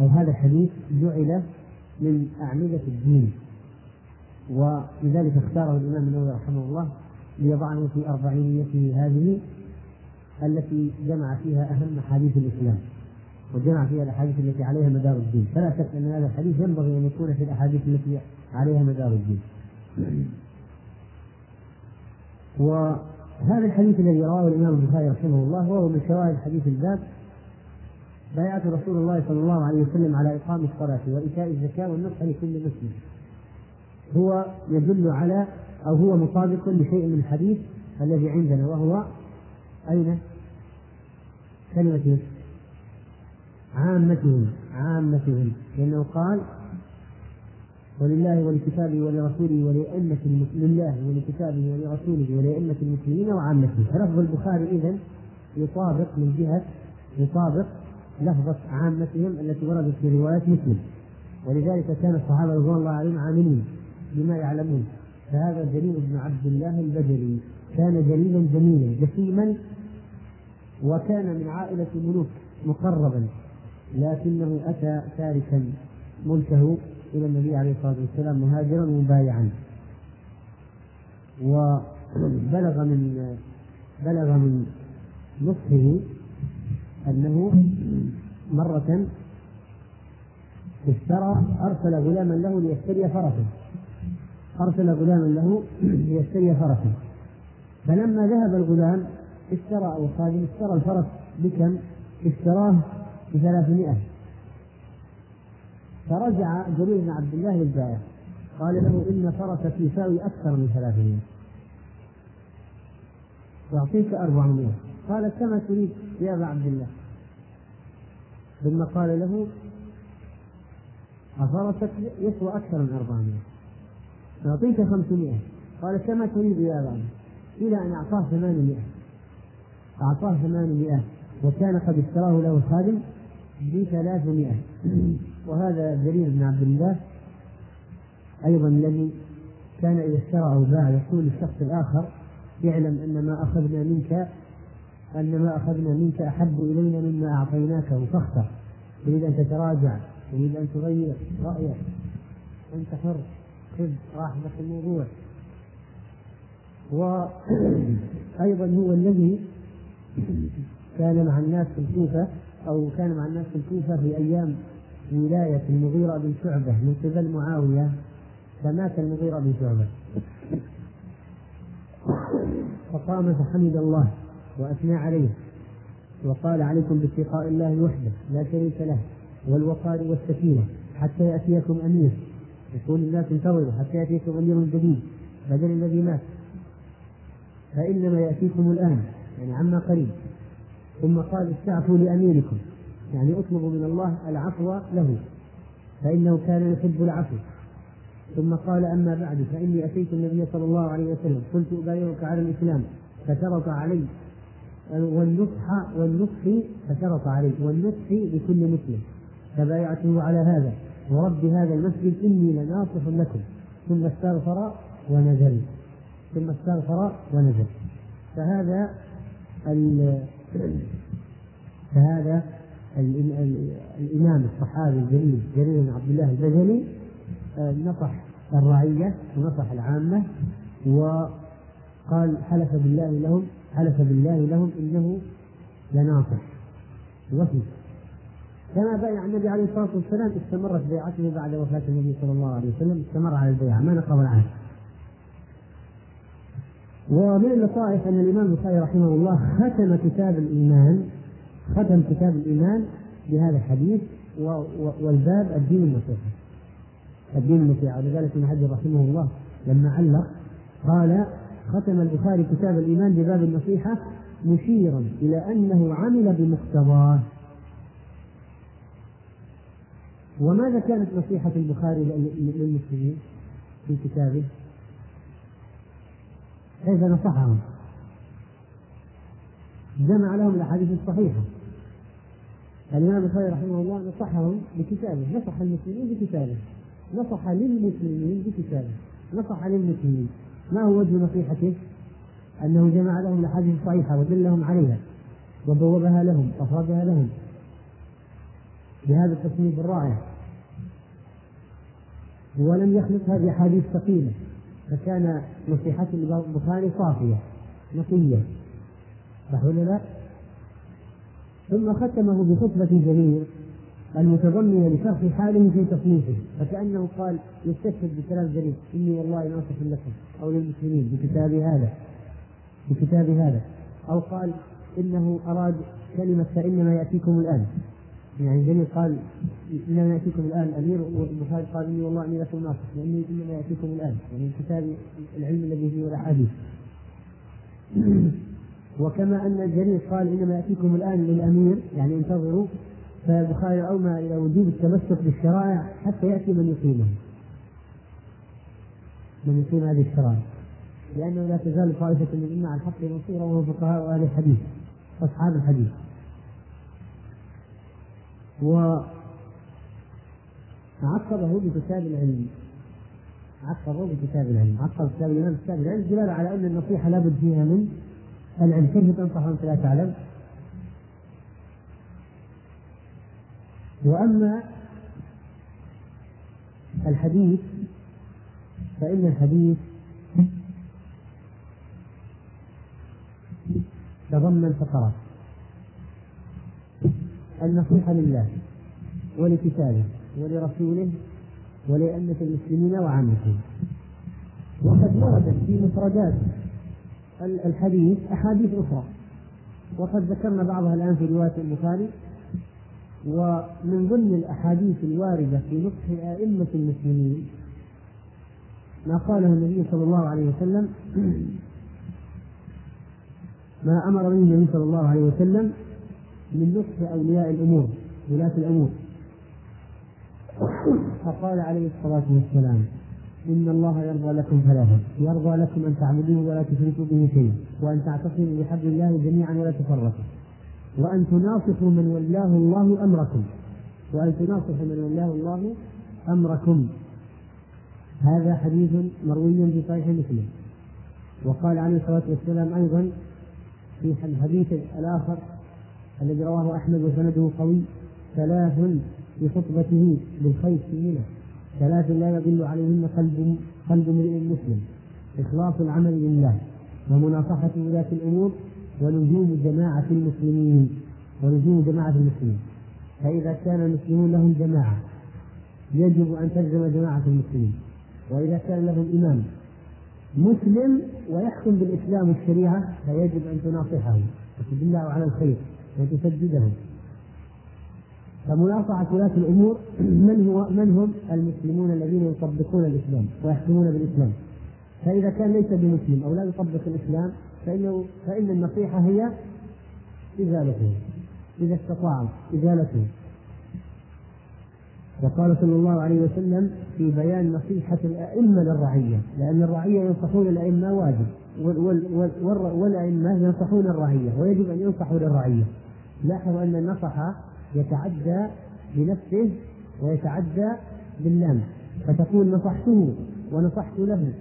أو هذا الحديث جعل من أعمدة الدين ولذلك اختاره الإمام النووي رحمه الله ليضعه في أربعينيته هذه التي جمع فيها أهم أحاديث الإسلام وجمع فيها الأحاديث التي عليها مدار الدين. فلا شك أن هذا الحديث ينبغي أن يكون في الأحاديث التي عليها مدار الدين. وهذا الحديث الذي رواه الإمام البخاري رحمه الله وهو من شواهد حديث الباب. بيعة رسول الله صلى الله عليه وسلم على إقام الصلاة وإيتاء الزكاة والنصح لكل مسلم. هو يدل على أو هو مطابق لشيء من الحديث الذي عندنا وهو أين؟ كلمة عامتهم عامتهم. لأنه قال ولله ولكتابه ولرسوله ولأئمة لله ولكتابه ولرسوله ولأئمة المسلمين وعامتهم فلفظ البخاري إذا يطابق من جهة يطابق لفظة عامتهم التي وردت في روايات مسلم. ولذلك كان الصحابة رضوان الله عليهم عاملين بما يعلمون. فهذا جرير بن عبد الله البجلي. كان جليلا جميلا جسيما وكان من عائلة ملوك مقربا لكنه أتى تاركا ملكه إلى النبي عليه الصلاة والسلام مهاجرا مبايعا. وبلغ من بلغ من نصحه أنه مرة اشترى أرسل غلاما له ليشتري فرسا أرسل غلاما له ليشتري فرسا فلما ذهب الغلام اشترى أو الخادم اشترى الفرس بكم؟ اشتراه بثلاثمائة. فرجع جرير بن عبد الله للبائع قال له إن فرسك يساوي أكثر من ثلاثمائة وأعطيك أربعمائة قال كما تريد يا أبا عبد الله. ثم قال له أفرسك يسوى أكثر من أربعمائة أعطيك خمسمائة قال كما تريد يا أبا إلى أن أعطاه ثمانمائة. أعطاه ثمانمائة. وكان قد اشتراه له الخادم بثلاثمائة. وهذا جرير بن عبد الله أيضا الذي كان إذا اشترى أو باع يقول للشخص الآخر اعلم أن ما أخذنا منك أن ما أخذنا منك أحب إلينا مما أعطيناكه فاختر تريد أن تتراجع تريد أن تغير رأيك. أنت حر خذ راحتك الموضوع. وأيضا هو الذي كان مع الناس في الكوفة أو كان مع الناس في الكوفة في أيام ولاية المغيرة بن شعبة من قبل معاوية فمات المغيرة بن شعبة. فقام فحمد الله وأثنى عليه وقال عليكم باتقاء الله وحده لا شريك له والوقار والسكينة حتى يأتيكم أمير. يقول الناس انتظروا حتى يأتيكم أمير جديد بدل الذي مات. فإنما يأتيكم الآن يعني عما قريب. ثم قال استعفوا لأميركم. يعني اطلبوا من الله العفو له فإنه كان يحب العفو. ثم قال أما بعد فإني أتيت النبي صلى الله عليه وسلم قلت أبايعك على الإسلام فشرط علي والنصح والنصح فشرط عليه والنصح لكل مسلم. فبايعته على هذا ورب هذا المسجد إني لناصح لكم. ثم استغفر ونزل. ثم استغفر ونزل. فهذا فهذا الإمام الصحابي الجليل جرير بن عبد الله البجلي آه، نصح الرعية ونصح العامة وقال حلف بالله لهم حلف بالله لهم إنه لناصح. وفي كما بايع النبي عليه الصلاة والسلام استمرت بيعته بعد وفاة النبي صلى الله عليه وسلم استمر على البيعة ما نقض العهد ومن اللطائف أن الإمام البخاري رحمه الله ختم كتاب الإيمان ختم كتاب الإيمان بهذا الحديث والباب الدين النصيحه الدين النصيحه ولذلك ابن حجر رحمه الله لما علق قال ختم البخاري كتاب الإيمان بباب النصيحة مشيرا إلى أنه عمل بمقتضاه وماذا كانت نصيحة البخاري للمسلمين في كتابه؟ كيف نصحهم؟ جمع لهم الأحاديث الصحيحة الإمام البخاري رحمه الله نصحهم بكتابه نصح المسلمين بكتابه نصح للمسلمين بكتابه نصح للمسلمين ما هو وجه نصيحته؟ أنه جمع لهم الأحاديث الصحيحة ودلهم عليها وبوبها لهم أفردها لهم بهذا التصنيف الرائع ولم يخلطها بأحاديث ثقيلة فكان نصيحة البخاري صافية نقية صح ولا لا؟ ثم ختمه بخطبة جميلة المتضمنة لشرح حاله في تصنيفه فكأنه قال يستشهد بكلام جرير إني والله ناصح لكم أو للمسلمين بكتاب هذا بكتاب هذا. أو قال إنه أراد كلمة فإنما يأتيكم الآن. يعني جرير قال إنما يأتيكم الآن. الأمير والبخاري قال إني والله إني لكم ناصح لأني إنما يأتيكم الآن. يعني كتاب العلم الذي فيه الأحاديث. وكما أن جرير قال إنما يأتيكم الآن للأمير يعني انتظروا فالبخاري أومى إلى وجوب التمسك بالشرائع حتى يأتي من يقيمه. من يقيم هذه الشرائع. لأنه لا تزال طائفة من الأمة على الحق منصورة وهم فقهاء أهل الحديث أصحاب الحديث. وعقبه بكتاب العلم. عقبه بكتاب العلم. عقب كتاب الإمام بكتاب العلم دلالة على أن النصيحة لابد فيها من العلم كيف تنصح وأنت لا تعلم؟ وأما الحديث فإن الحديث تضمن فقرات النصيحة لله ولكتابه ولرسوله ولأئمة المسلمين وعامتهم وقد وردت في مفردات الحديث أحاديث أخرى. وقد ذكرنا بعضها الآن في رواية البخاري. ومن ضمن الأحاديث الواردة في نصح أئمة المسلمين ما قاله النبي صلى الله عليه وسلم ما أمر به النبي صلى الله عليه وسلم من نصح أولياء الأمور ولاة الأمور. فقال عليه الصلاة والسلام إن الله يرضى لكم ثلاثة يرضى لكم أن تعبدوه ولا تشركوا به شيئا وأن تعتصموا بحبل الله جميعا ولا تفرقوا. وأن تناصحوا من ولاه الله أمركم. وأن تناصحوا من ولاه الله أمركم. هذا حديث مروي في صحيح مسلم. وقال عليه الصلاة والسلام أيضا في الحديث الآخر الذي رواه أحمد وسنده قوي ثلاث في خطبته بالخير سيئة ثلاث لا يضل عليهن قلب قلب امرئ مسلم. إخلاص العمل لله ومناصحة ولاة الأمور ولزوم جماعة المسلمين ولزوم جماعة المسلمين. فإذا كان المسلمون لهم جماعة يجب أن تلزم جماعة المسلمين. وإذا كان لهم إمام مسلم ويحكم بالإسلام والشريعة فيجب أن تناصحه وتدله على الخير وتسددهم. فمناصحة ولاة الأمور من هو من هم المسلمون الذين يطبقون الإسلام ويحكمون بالإسلام. فإذا كان ليس بمسلم أو لا يطبق الإسلام فإنه فإن النصيحة هي إزالته. إذا استطاعوا إزالته. وقال صلى الله عليه وسلم في بيان نصيحة الأئمة للرعية لأن الرعية ينصحون الأئمة واجب والأئمة ينصحون الرعية ويجب أن ينصحوا للرعية. لاحظوا أن النصح يتعدى بنفسه ويتعدى باللام. فتقول نصحته ونصحت له.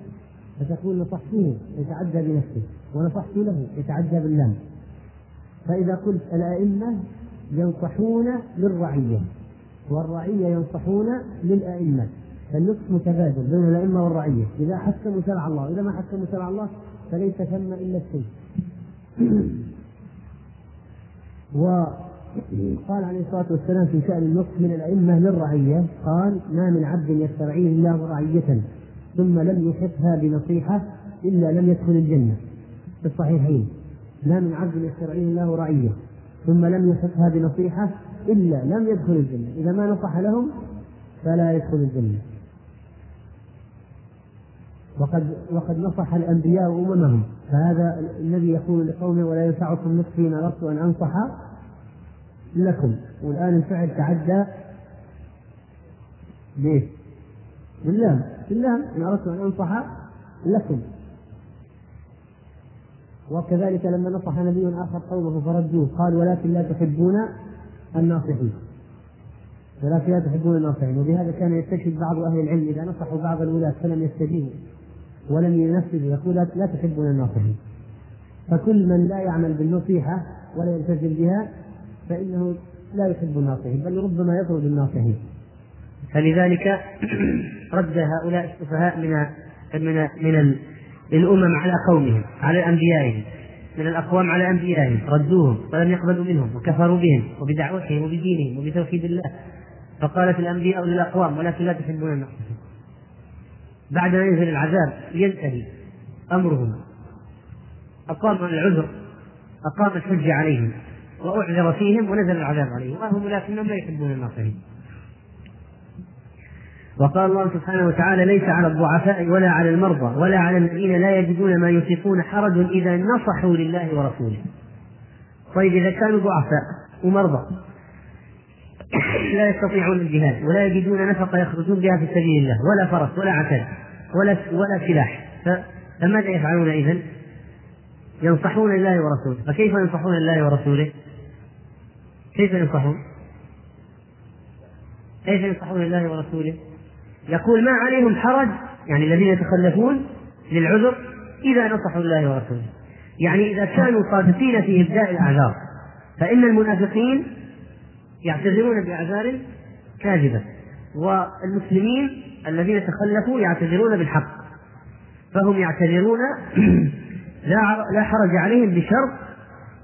فتقول نصحته يتعدى بنفسه ونصحت له يتعدى باللام. فإذا قلت الأئمة ينصحون للرعية والرعية ينصحون للأئمة. فالنصح متبادل بين الأئمة والرعية. إذا حكموا شرع الله إذا ما حكموا شرع الله فليس ثم إلا الشيء وقال عليه الصلاة والسلام في شأن النصح من الأئمة للرعية قال ما من عبد يسترعيه الله رعية ثم لم يحفها بنصيحة إلا لم يدخل الجنة. في الصحيحين ما من عبد يسترعيه الله رعية ثم لم يحفها بنصيحة إلا لم يدخل الجنة. إذا ما نصح لهم فلا يدخل الجنة. وقد وقد نصح الأنبياء أممهم فهذا الذي يقول لقومه ولا ينفعكم نصحي إن أردت أن أنصح لكم. والآن الفعل تعدى. ليه؟ بالله بالله إن أردت أن أنصح لكم. وكذلك لما نصح نبي آخر قومه فردوه. قال ولكن لا تحبون الناصحين. ولكن لا تحبون الناصحين. وبهذا كان يستشهد بعض أهل العلم. إذا نصحوا بعض الولاة فلم يستجيبوا. ولم ينفذوا. يقول لا تحبون الناصحين. فكل من لا يعمل بالنصيحة ولا يلتزم بها فإنه لا يحب الناصحين بل ربما يطرد الناصحين. فلذلك رد هؤلاء السفهاء من من من الأمم على قومهم على أنبيائهم. من الأقوام على أنبيائهم. ردوهم ولم يقبلوا منهم وكفروا بهم وبدعوتهم وبدينهم وبتوحيد الله. فقالت الأنبياء للأقوام ولكن لا تحبون الناصحين. بعد ما ينزل العذاب ينتهي أمرهم. أقام العذر أقام الحجة عليهم. وأعذر فيهم ونزل العذاب عليهم. وهم لكنهم لا يحبون الناصحين وقال الله سبحانه وتعالى ليس على الضعفاء ولا على المرضى ولا على الذين لا يجدون ما ينفقون حرج إذا نصحوا لله ورسوله. طيب إذا كانوا ضعفاء ومرضى لا يستطيعون الجهاد ولا يجدون نفقة يخرجون بها في سبيل الله ولا فرس ولا عتاد ولا ولا سلاح. فماذا يفعلون إذا؟ ينصحون الله ورسوله. فكيف ينصحون الله ورسوله؟ كيف ينصحون؟ كيف ينصحون الله ورسوله؟ يقول ما عليهم حرج يعني الذين يتخلفون للعذر إذا نصحوا الله ورسوله يعني إذا كانوا صادقين في إبداء الأعذار فإن المنافقين يعتذرون بأعذار كاذبة والمسلمين الذين تخلفوا يعتذرون بالحق فهم يعتذرون لا لا حرج عليهم بشرط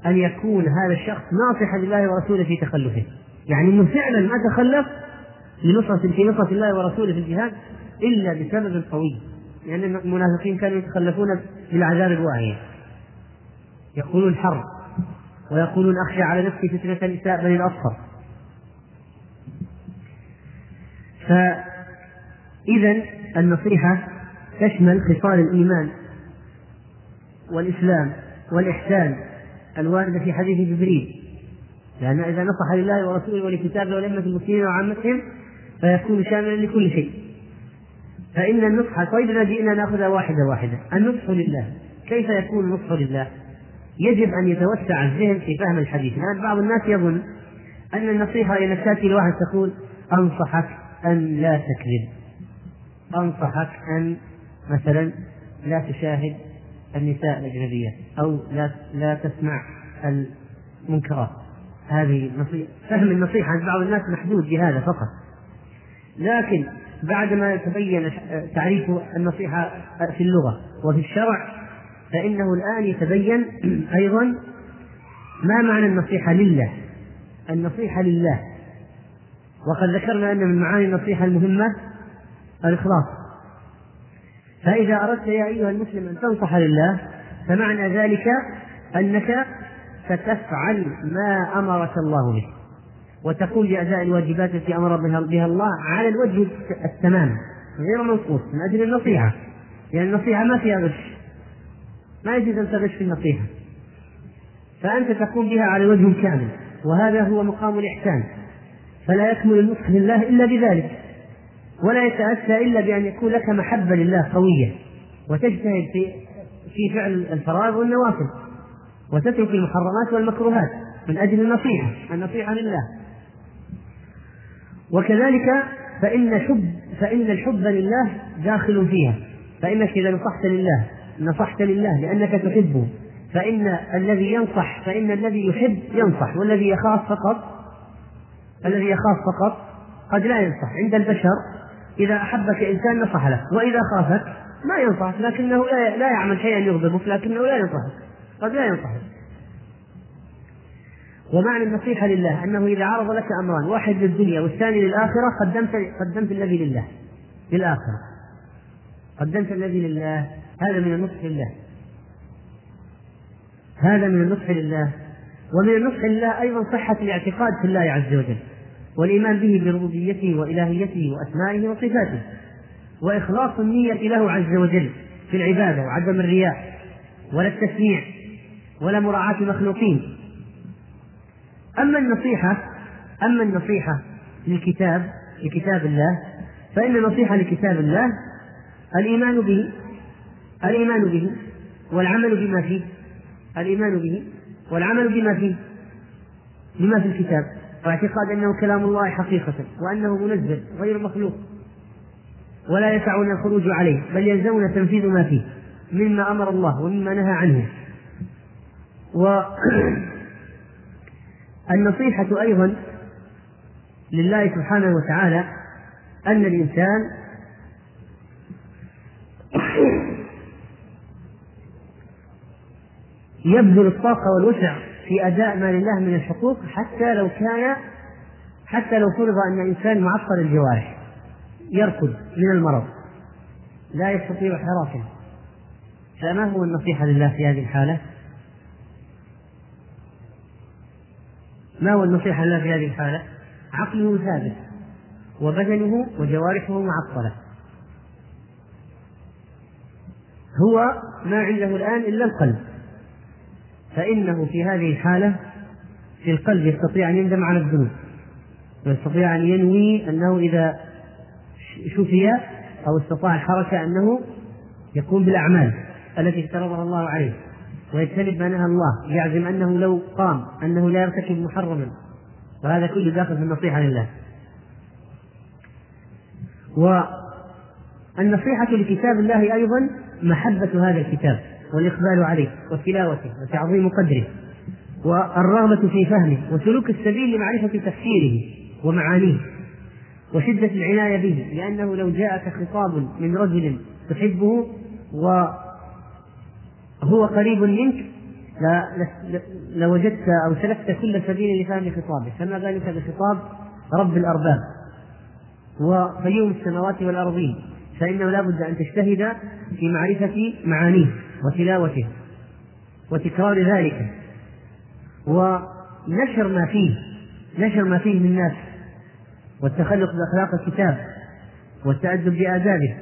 أن يكون هذا الشخص ناصحا لله ورسوله في تخلفه. يعني أنه فعلا ما تخلف لنصرة في نصرة الله ورسوله في الجهاد إلا بسبب قوي. لأن يعني المنافقين كانوا يتخلفون بالعذاب الواهية يقولون حرب ويقولون أخشى على نفسي فتنة نساء بني الأصفر. فإذا النصيحة تشمل خصال الإيمان والإسلام والإحسان الواردة في حديث جبريل. لأن إذا نصح لله ورسوله ولكتابه ولأمة المسلمين وعامتهم فيكون شاملا لكل شيء. فإن النصح طيب إذا جئنا نأخذها واحدة واحدة. النصح لله. كيف يكون النصح لله؟ يجب أن يتوسع الذهن في فهم الحديث. الآن بعض الناس يظن أن النصيحة إذا تأتي لواحد تقول أنصحك أن لا تكذب. أنصحك أن مثلا لا تشاهد النساء الأجنبية أو لا لا تسمع المنكرات. هذه نصيحة فهم النصيحة عند بعض الناس محدود بهذا فقط. لكن بعدما تبين تعريف النصيحة في اللغة وفي الشرع فإنه الآن يتبين أيضا ما معنى النصيحة لله. النصيحة لله. وقد ذكرنا أن من معاني النصيحة المهمة الإخلاص. فإذا أردت يا أيها المسلم أن تنصح لله فمعنى ذلك أنك ستفعل ما أمرك الله به. وتقوم بأداء الواجبات التي أمر بها الله على الوجه التمام غير منقوص من أجل النصيحة. لأن يعني النصيحة ما فيها غش. ما يجوز أن تغش في النصيحة. فأنت تقوم بها على الوجه كامل وهذا هو مقام الإحسان. فلا يكمل النصح لله إلا بذلك. ولا يتأتى إلا بأن يكون لك محبة لله قوية وتجتهد في في فعل الفرائض والنوافل وتترك المحرمات والمكروهات من أجل النصيحة النصيحة لله. وكذلك فإن حب فإن الحب لله داخل فيها فإنك إذا نصحت لله نصحت لله لأنك تحبه فإن الذي ينصح فإن الذي يحب ينصح والذي يخاف فقط الذي يخاف فقط قد لا ينصح عند البشر. إذا أحبك إنسان نصح له وإذا خافك ما ينصحك لكنه لا يعمل شيئا يغضبك لكنه لا ينصحك قد لا ينصحك ومعنى النصيحة لله أنه إذا عرض لك أمران واحد للدنيا والثاني للآخرة قدمت قدمت الذي لله للآخرة. قدمت الذي لله هذا من النصح لله. هذا من النصح لله. ومن النصح لله أيضا صحة الاعتقاد في الله عز وجل. والإيمان به بربوبيته وإلهيته وأسمائه وصفاته وإخلاص النية له عز وجل في العبادة وعدم الرياء ولا التسميع ولا مراعاة المخلوقين. أما النصيحة أما النصيحة للكتاب لكتاب الله فإن النصيحة لكتاب الله الإيمان به الإيمان به والعمل بما فيه الإيمان به والعمل بما فيه بما في الكتاب. واعتقاد أنه كلام الله حقيقة وأنه منزل غير مخلوق ولا يسعنا الخروج عليه بل يلزمنا تنفيذ ما فيه مما أمر الله ومما نهى عنه. والنصيحة أيضا لله سبحانه وتعالى أن الإنسان يبذل الطاقة والوسع في أداء ما لله من الحقوق حتى لو كان حتى لو فرض أن إنسان معطل الجوارح يركض من المرض لا يستطيع حراكه فما هو النصيحة لله في هذه الحالة؟ ما هو النصيحة لله في هذه الحالة؟ عقله ثابت وبدنه وجوارحه معطلة هو ما عنده الآن إلا القلب فإنه في هذه الحالة في القلب يستطيع أن يندم على الذنوب ويستطيع أن ينوي أنه إذا شفي أو استطاع الحركة أنه يقوم بالأعمال التي افترضها الله عليه ويجتنب ما نهى الله يعزم أنه لو قام أنه لا يرتكب محرما وهذا كله داخل في النصيحة لله. والنصيحة لكتاب الله أيضا محبة هذا الكتاب. والإقبال عليه وتلاوته وتعظيم قدره والرغبة في فهمه وسلوك السبيل لمعرفة تفسيره ومعانيه وشدة العناية به لأنه لو جاءك خطاب من رجل تحبه وهو قريب منك لوجدت أو سلكت كل سبيل لفهم خطابه فما ذلك بخطاب رب الأرباب وقيوم السماوات والأرضين؟ فإنه لا بد أن تجتهد في معرفة معانيه. وتلاوته وتكرار ذلك ونشر ما فيه نشر ما فيه من ناس والتخلق بأخلاق الكتاب والتأدب بآدابه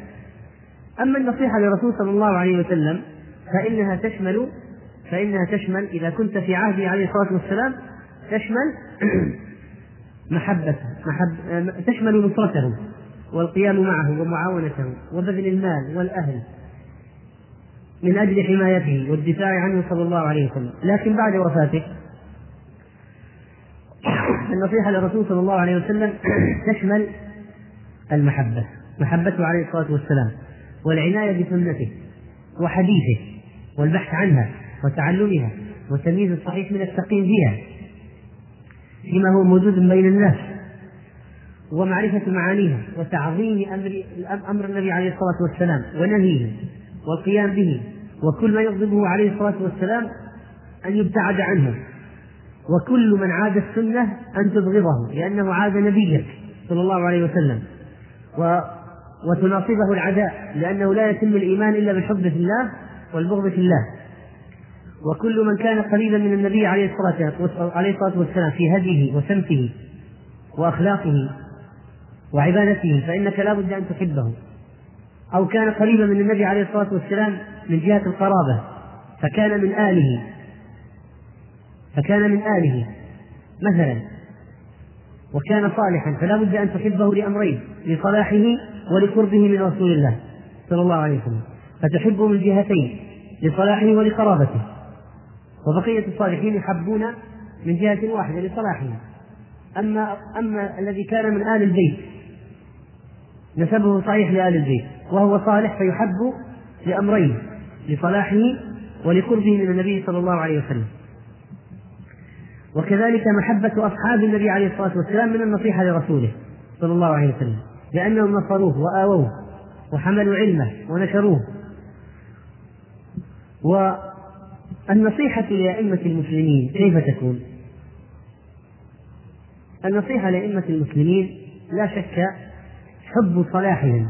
أما النصيحة للرسول صلى الله عليه وسلم فإنها تشمل فإنها تشمل إذا كنت في عهده عليه الصلاة والسلام تشمل محبته محب تشمل نصرته والقيام معه ومعاونته وبذل المال والأهل. من أجل حمايته والدفاع عنه صلى الله عليه وسلم. لكن بعد وفاته النصيحة للرسول صلى الله عليه وسلم تشمل المحبة محبته عليه الصلاة والسلام والعناية بسنته وحديثه والبحث عنها وتعلمها وتمييز الصحيح من السقيم فيها فيما هو موجود بين الناس ومعرفة معانيها وتعظيم أمر أمر النبي عليه الصلاة والسلام ونهيه. والقيام به وكل ما يغضبه عليه الصلاة والسلام أن يبتعد عنه. وكل من عاد السنة أن تبغضه لأنه عاد نبيك صلى الله عليه وسلم. و وتناصبه العداء لأنه لا يتم الإيمان إلا بالحب في الله والبغض في الله. وكل من كان قريبا من النبي عليه الصلاة والسلام في هديه وسمته وأخلاقه وعبادته فإنك لا بد أن تحبه. أو كان قريبا من النبي عليه الصلاة والسلام من جهة القرابة فكان من آله. فكان من آله مثلا. وكان صالحا فلا بد أن تحبه لأمرين لصلاحه ولقربه من رسول الله صلى الله عليه وسلم. فتحبه من جهتين لصلاحه ولقرابته. وبقية الصالحين يحبون من جهة واحدة لصلاحهم. أما أما الذي كان من آل البيت نسبه صحيح لآل البيت. وهو صالح فيحب لأمرين لصلاحه ولقربه من النبي صلى الله عليه وسلم وكذلك محبة أصحاب النبي عليه الصلاة والسلام من النصيحة لرسوله صلى الله عليه وسلم لأنهم نصروه وآووه وحملوا علمه ونشروه والنصيحة لأئمة المسلمين كيف تكون؟ النصيحة لأئمة المسلمين لا شك حب صلاحهم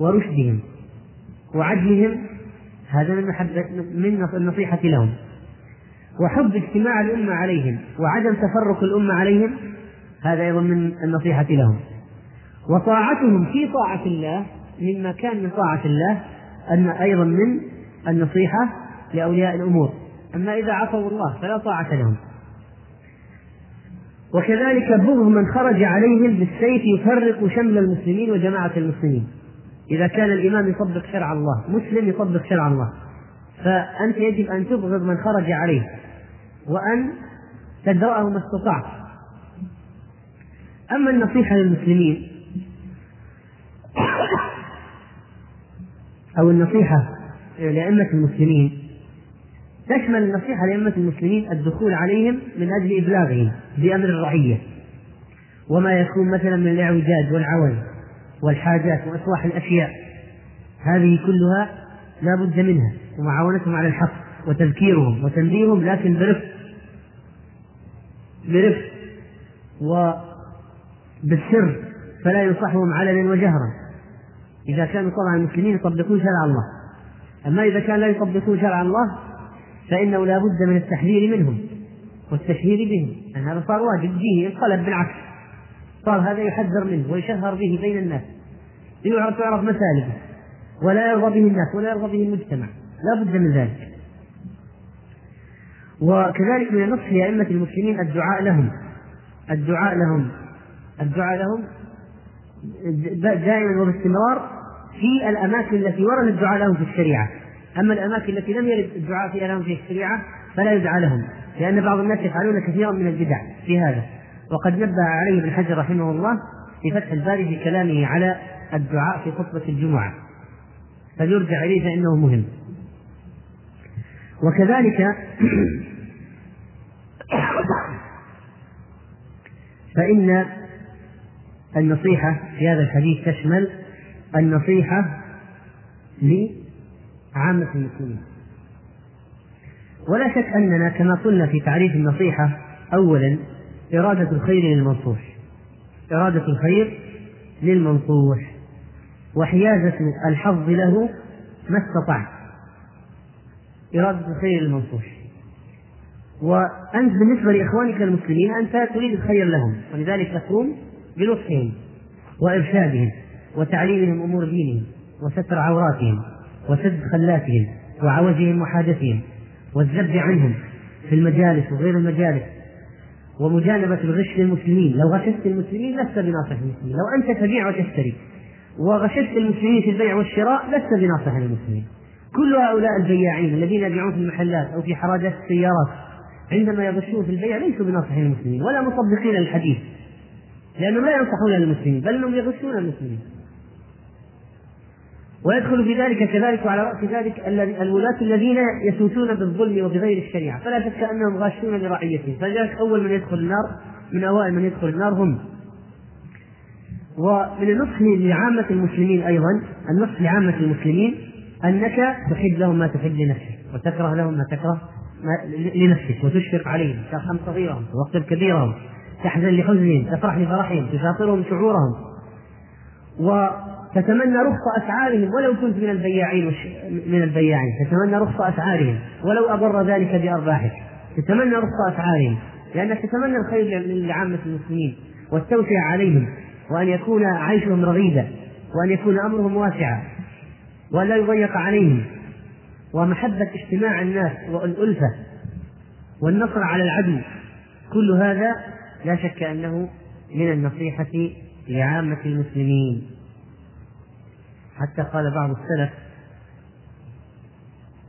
ورشدهم وعدلهم هذا من محبة من النصيحة لهم. وحب اجتماع الأمة عليهم وعدم تفرق الأمة عليهم هذا أيضا من النصيحة لهم. وطاعتهم في طاعة الله مما كان من طاعة الله أن أيضا من النصيحة لأولياء الأمور. أما إذا عصوا الله فلا طاعة لهم. وكذلك بغض من خرج عليهم بالسيف يفرق شمل المسلمين وجماعة المسلمين. إذا كان الإمام يطبق شرع الله مسلم يطبق شرع الله. فأنت يجب أن تبغض من خرج عليه وأن تدرأه ما استطعت أما النصيحة للمسلمين أو النصيحة لأئمة المسلمين تشمل النصيحة لأئمة المسلمين الدخول عليهم من أجل إبلاغهم بأمر الرعية. وما يكون مثلا من الإعوجاج والعوز والحاجات وإصلاح الأشياء. هذه كلها لا بد منها ومعاونتهم على الحق وتذكيرهم وتنبيههم لكن برفق. برفق. وبالسر فلا ينصحهم علنا وجهرا. إذا كانوا طبعا المسلمين يطبقون شرع الله. أما إذا كان لا يطبقون شرع الله فإنه لا بد من التحذير منهم والتشهير بهم. أن هذا صار واجب. به انقلب بالعكس. صار هذا يحذر منه ويشهر به بين الناس. ليعرف تعرف مسالكه ولا يرضى به الناس ولا يرضى به المجتمع. لا بد من ذلك. وكذلك من النصح لأئمة المسلمين الدعاء لهم. الدعاء لهم. الدعاء لهم دائما وباستمرار في الأماكن التي ورد الدعاء لهم في الشريعة. أما الأماكن التي لم يرد الدعاء فيها لهم في الشريعة فلا يدعى لهم لأن بعض الناس يفعلون كثيرا من البدع في هذا. وقد نبه عليه ابن حجر رحمه الله في فتح الباري في كلامه على الدعاء في خطبة الجمعة. فليرجع إليه فإنه مهم. وكذلك فإن النصيحة في هذا الحديث تشمل النصيحة لعامة المسلمين. ولا شك أننا كما قلنا في تعريف النصيحة أولا إرادة الخير للمنصوح. إرادة الخير للمنصوح. وحيازة الحظ له ما استطعت. إرادة الخير للمنصوح. وأنت بالنسبة لإخوانك المسلمين أنت تريد الخير لهم ولذلك تقوم بنصحهم وإرشادهم وتعليمهم أمور دينهم وستر عوراتهم وسد خلاتهم وعوجهم وحاجتهم والذب عنهم في المجالس وغير المجالس. ومجانبة الغش للمسلمين. لو غششت المسلمين لست بناصح المسلمين. لو أنت تبيع وتشتري وغششت المسلمين في البيع والشراء لست بناصح للمسلمين كل هؤلاء البياعين الذين يبيعون في المحلات أو في حراجات السيارات عندما يغشون في البيع ليسوا بناصحين للمسلمين ولا مطبقين للحديث لأنهم لا ينصحون للمسلمين بل أنهم يغشون المسلمين. ويدخل في ذلك كذلك وعلى رأس ذلك الولاة الذين يسوسون بالظلم وبغير الشريعة. فلا شك أنهم غاشون لرعيتهم فلذلك أول من يدخل النار من أوائل من يدخل النار هم. ومن النصح لعامة المسلمين أيضا النصح لعامة المسلمين أنك تحب لهم ما تحب لنفسك وتكره لهم ما تكره لنفسك وتشفق عليهم ترحم صغيرهم توقر كبيرهم تحزن لحزنهم تفرح لفرحهم تشاطرهم شعورهم. وتتمنى رخص أسعارهم ولو كنت من البياعين من البياعين. تتمنى رخص أسعارهم ولو أضر ذلك بأرباحك. تتمنى رخص أسعارهم لأنك تتمنى الخير لعامة المسلمين والتوسعة عليهم وأن يكون عيشهم رغيدا وأن يكون أمرهم واسعا وأن لا يضيق عليهم. ومحبة اجتماع الناس والألفة والنصر على العدو. كل هذا لا شك أنه من النصيحة لعامة المسلمين. حتى قال بعض السلف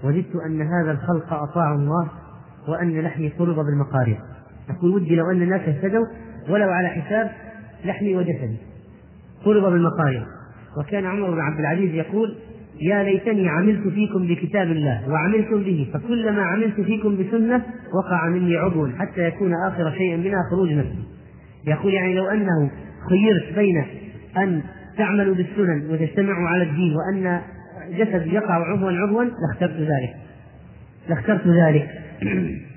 وددت أن هذا الخلق أطاعوا الله وأن لحمي طلب بالمقارب. أقول ودي لو أن الناس اهتدوا ولو على حساب لحمي وجسدي طلب بالمقارب. وكان عمر بن عبد العزيز يقول يا ليتني عملت فيكم بكتاب الله وعملتم به فكلما عملت فيكم بسنة وقع مني عضو حتى يكون آخر شيء منها خروج نفسي يقول يعني لو أنه خيرت بين أن تعملوا بالسنن وتجتمعوا على الدين وأن جسد يقع عضوا عضوا لاخترت ذلك. لاخترت ذلك.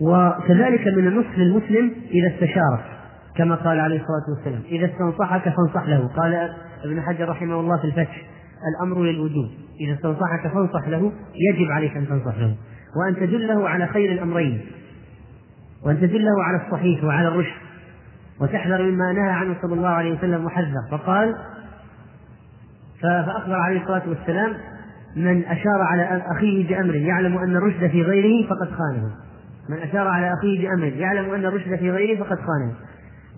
وكذلك من النصح للمسلم إذا استشارك كما قال عليه الصلاة والسلام إذا استنصحك فانصح له. قال ابن حجر رحمه الله في الفتح الأمر للوجوب. إذا استنصحك فانصح له يجب عليك أن تنصح له. وأن تدله على خير الأمرين. وأن تدله على الصحيح وعلى الرشد. وتحذر مما نهى عنه صلى الله عليه وسلم وحذر. فقال فأخبر عليه الصلاة والسلام من أشار على أخيه بأمر يعلم أن الرشد في غيره فقد خانه. من أشار على أخيه بأمر يعلم أن الرشد في غيره فقد خانه.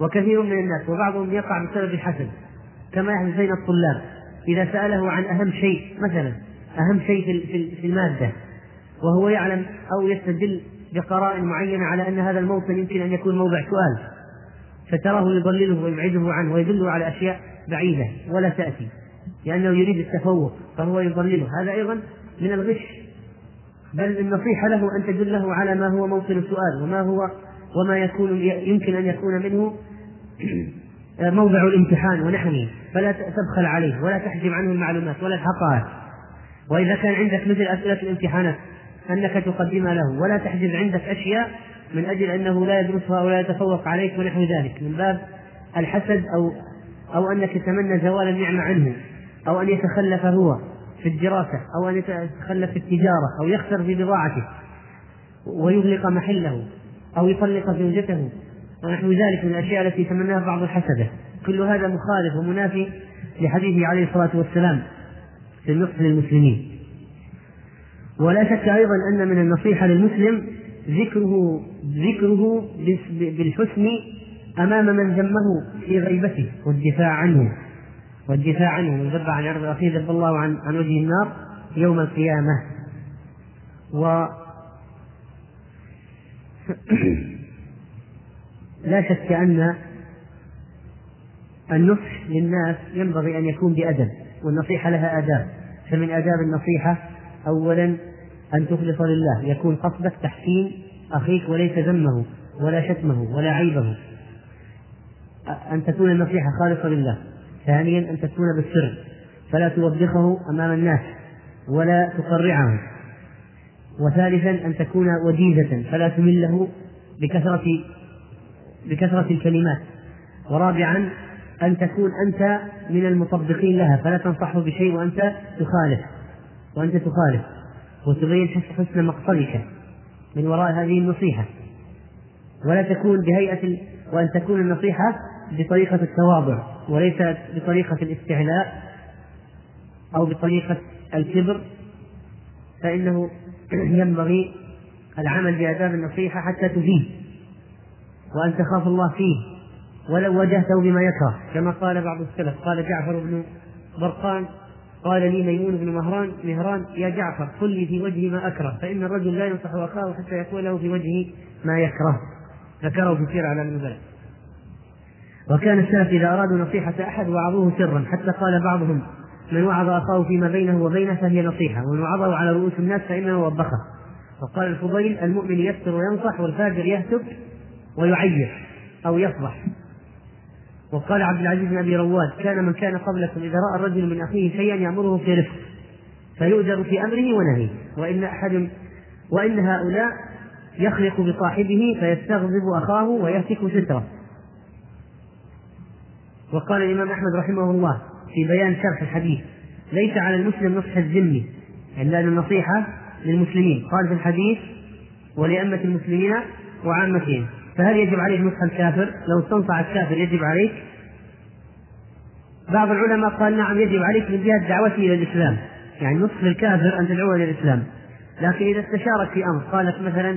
وكثير من الناس وبعضهم يقع بسبب الحسد كما يحدث بين الطلاب. إذا سأله عن أهم شيء مثلا أهم شيء في في المادة وهو يعلم أو يستدل بقرائن معينة على أن هذا الموطن يمكن أن يكون موضع سؤال فتراه يضلله ويبعده عنه ويدله على أشياء بعيدة ولا تأتي لأنه يريد التفوق فهو يضلله. هذا أيضا من الغش. بل النصيحة له أن تدله على ما هو موطن السؤال وما هو وما يكون يمكن أن يكون منه موضع الامتحان ونحوه. فلا تبخل عليه ولا تحجب عنه المعلومات ولا الحقائق. وإذا كان عندك مثل أسئلة الامتحانات أنك تقدمها له ولا تحجب عندك أشياء من أجل أنه لا يدرسها ولا يتفوق عليك ونحو ذلك. من باب الحسد أو أو أنك تتمنى زوال النعمة عنه أو أن يتخلف هو في الدراسة أو أن يتخلف في التجارة أو يخسر في بضاعته ويغلق محله أو يطلق زوجته ونحو ذلك من الأشياء التي يتمناها بعض الحسدة. كل هذا مخالف ومنافي لحديثه عليه الصلاة والسلام في النصح للمسلمين. ولا شك أيضا أن من النصيحة للمسلم ذكره ذكره بالحسن أمام من ذمه في غيبته والدفاع عنه والدفاع عنه. من ذب عن عرض أخيه ذب الله عن عن وجه النار يوم القيامة. و لا شك أن النصح للناس ينبغي أن يكون بأدب والنصيحة لها آداب. فمن آداب النصيحة أولا أن تخلص لله. يكون قصدك تحسين أخيك وليس ذمه ولا شتمه ولا عيبه. أن تكون النصيحة خالصة لله. ثانيا أن تكون بالسر. فلا توبخه أمام الناس ولا تقرعه. وثالثا أن تكون وجيزة. فلا تمله بكثرة بكثرة الكلمات. ورابعا أن تكون أنت من المطبقين لها. فلا تنصحه بشيء وأنت تخالف. وأنت تخالف. وتبين حسن مقصدك من وراء هذه النصيحة. ولا تكون بهيئة وأن تكون النصيحة بطريقة التواضع وليس بطريقة الاستعلاء أو بطريقة الكبر. فإنه ينبغي العمل بآداب النصيحة حتى تفيد وأن تخاف الله فيه ولو واجهته بما يكره. كما قال بعض السلف قال جعفر بن برقان قال لي ميمون بن مهران مهران يا جعفر قل لي في وجهي ما أكره فإن الرجل لا ينصح أخاه حتى يقول له في وجهه ما يكره. ذكره في سير على النبلاء وكان السلف إذا أرادوا نصيحة أحد وعظوه سرا حتى قال بعضهم من وعظ أخاه فيما بينه وبينه فهي نصيحة ومن وعظه على رؤوس الناس فإنه وبخه. وقال الفضيل المؤمن يستر وينصح والفاجر يهتك ويعير أو يفضح. وقال عبد العزيز بن أبي رواد كان من كان قبلكم إذا رأى الرجل من أخيه شيئا يأمره في رفق فيؤجر في أمره ونهيه. وإن أحد وإن هؤلاء يخلق بصاحبه فيستغضب أخاه ويهتك ستره. وقال الإمام أحمد رحمه الله في بيان شرح الحديث ليس على المسلم نصح الذمي الا النصيحة للمسلمين. قال في الحديث ولأمة المسلمين وعامتهم. فهل يجب عليه نصح الكافر؟ لو استنصع الكافر يجب عليك؟ بعض العلماء قال نعم يجب عليك من جهة دعوته إلى الإسلام، يعني نصح للكافر أن تدعوه إلى الإسلام، لكن إذا استشارك في أمر قال لك مثلا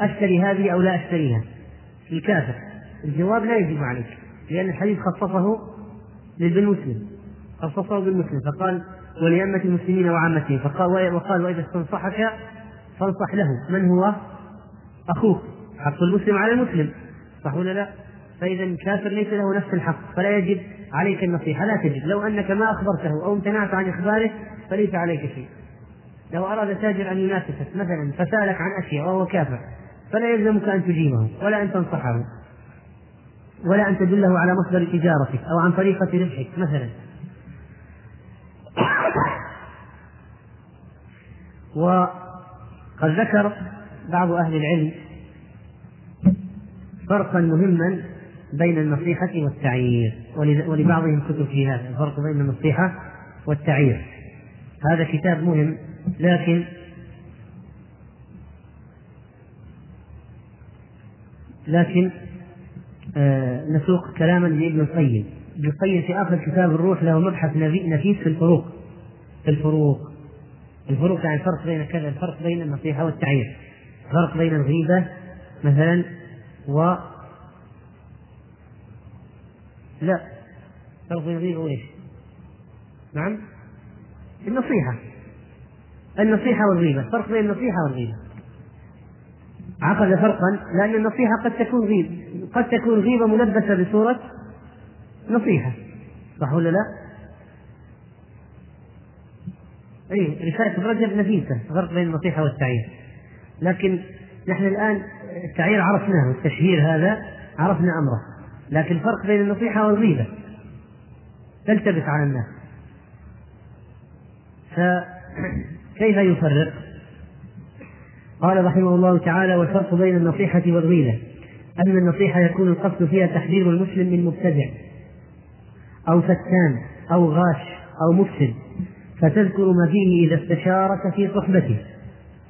أشتري هذه أو لا أشتريها؟ الكافر. الجواب لا يجب عليك لأن الحديث خصصه بالمسلم خصصه بالمسلم فقال ولأمة المسلمين وعامتهم. فقال وقال وإذا استنصحك فانصح له. من هو؟ أخوك. حق المسلم على المسلم. صح ولا لا؟ فإذا الكافر ليس له نفس الحق فلا يجب عليك النصيحة. لا تجب لو أنك ما أخبرته أو امتنعت عن إخباره فليس عليك شيء. لو أراد تاجر أن ينافسك مثلا فسألك عن أشياء وهو كافر فلا يلزمك أن تجيبه ولا أن تنصحه ولا أن تدله على مصدر تجارتك أو عن طريقة ربحك مثلا. وقد ذكر بعض أهل العلم فرقا مهما بين النصيحة والتعيير. ولبعضهم كتب في هذا الفرق بين النصيحة والتعيير. هذا كتاب مهم لكن لكن آه نسوق كلاما لابن القيم. ابن القيم في آخر كتاب الروح له مبحث نفيس في الفروق. في الفروق. الفروق يعني الفرق بين كذا الفرق بين النصيحة والتعيير. الفرق بين الغيبة مثلا و لا. الغيبة وإيش؟ نعم. النصيحة. النصيحة والغيبة. فرق بين النصيحة والغيبة. عقد فرقا لأن النصيحة قد تكون غيبة قد تكون غيبة ملبسة بصورة نصيحة. صح ولا لا؟ اي رسالة ابن رجب نفيسة. فرق بين النصيحة والتعيير لكن نحن الآن التعيير عرفناه والتشهير هذا عرفنا أمره. لكن الفرق بين النصيحة والغيبة تلتبس على الناس. فكيف يفرق؟ قال رحمه الله تعالى والفرق بين النصيحة والغيبة. أن النصيحة يكون القصد فيها تحذير المسلم من مبتدع أو فتان أو غاش أو مفسد فتذكر ما فيه إذا استشارك في صحبته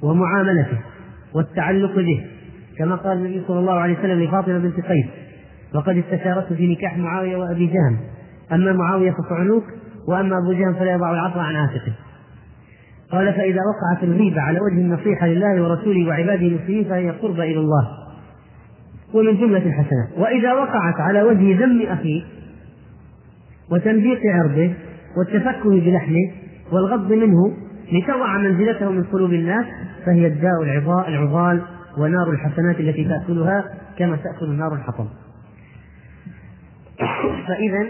ومعاملته والتعلق به. كما قال النبي صلى الله عليه وسلم لفاطمة بنت قيس وقد استشارته في نكاح معاوية وأبي جهم. أما معاوية فصعلوك وأما أبو جهم فلا يضع العصا عن عاتقه. قال فإذا وقعت الغيبة على وجه النصيحة لله ورسوله وعباده المسلمين فهي قربة إلى الله. ومن جملة الحسنات وإذا وقعت على وجه ذم أخيه وتنبيق عرضه والتفكه بلحمه والغض منه لتضع منزلته من قلوب الناس فهي الداء العضال ونار الحسنات التي تأكلها كما تأكل نار الحطب. فإذا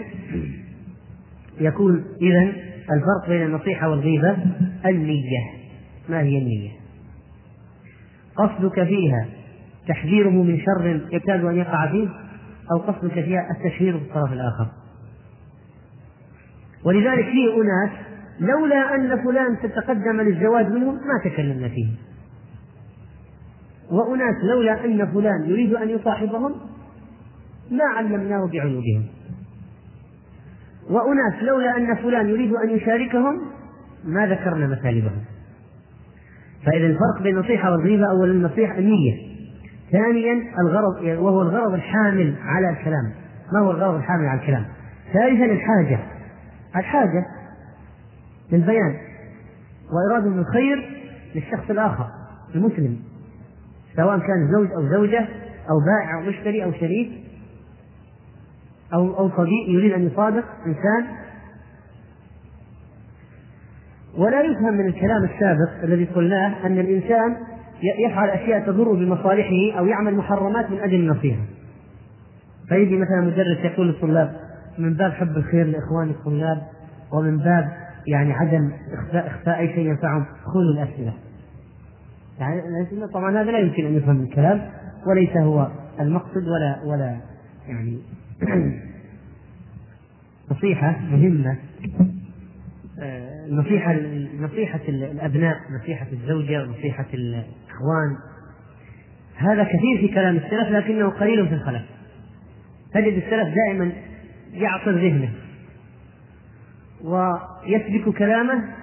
يكون إذا الفرق بين النصيحة والغيبة النية. ما هي النية؟ قصدك فيها تحذيره من شر يكاد أن يقع فيه أو قصدك فيها التشهير في الطرف الآخر. ولذلك في أناس لولا أن فلان تتقدم للزواج منهم ما تكلمنا فيه. وأناس لولا أن فلان يريد أن يصاحبهم ما علمناه بعيوبهم. وأناس لولا أن فلان يريد أن يشاركهم ما ذكرنا مثالبهم فإذا الفرق بين النصيحة والغيبة أولا النصيحة النية. ثانيا الغرض وهو الغرض الحامل على الكلام. ما هو الغرض الحامل على الكلام؟ ثالثا الحاجة. الحاجة للبيان. وإرادة الخير للشخص الآخر المسلم. سواء كان زوج أو زوجة أو بائع أو مشتري أو شريك أو أو صديق يريد أن يصادق إنسان. ولا يفهم من الكلام السابق الذي قلناه أن الإنسان يفعل أشياء تضر بمصالحه أو يعمل محرمات من أجل النصيحة فيجي مثلا مدرس يقول للطلاب من باب حب الخير لإخوان الطلاب ومن باب يعني عدم إخفاء إخفاء أي شيء ينفعهم خذوا الأسئلة. يعني طبعا هذا لا يمكن أن يفهم الكلام وليس هو المقصد ولا ولا يعني نصيحة مهمة. آه، نصيحة نصيحة الأبناء نصيحة الزوجة نصيحة الإخوان. هذا كثير في كلام السلف لكنه قليل في الخلف. تجد السلف دائما يعصر ذهنه ويسبك كلامه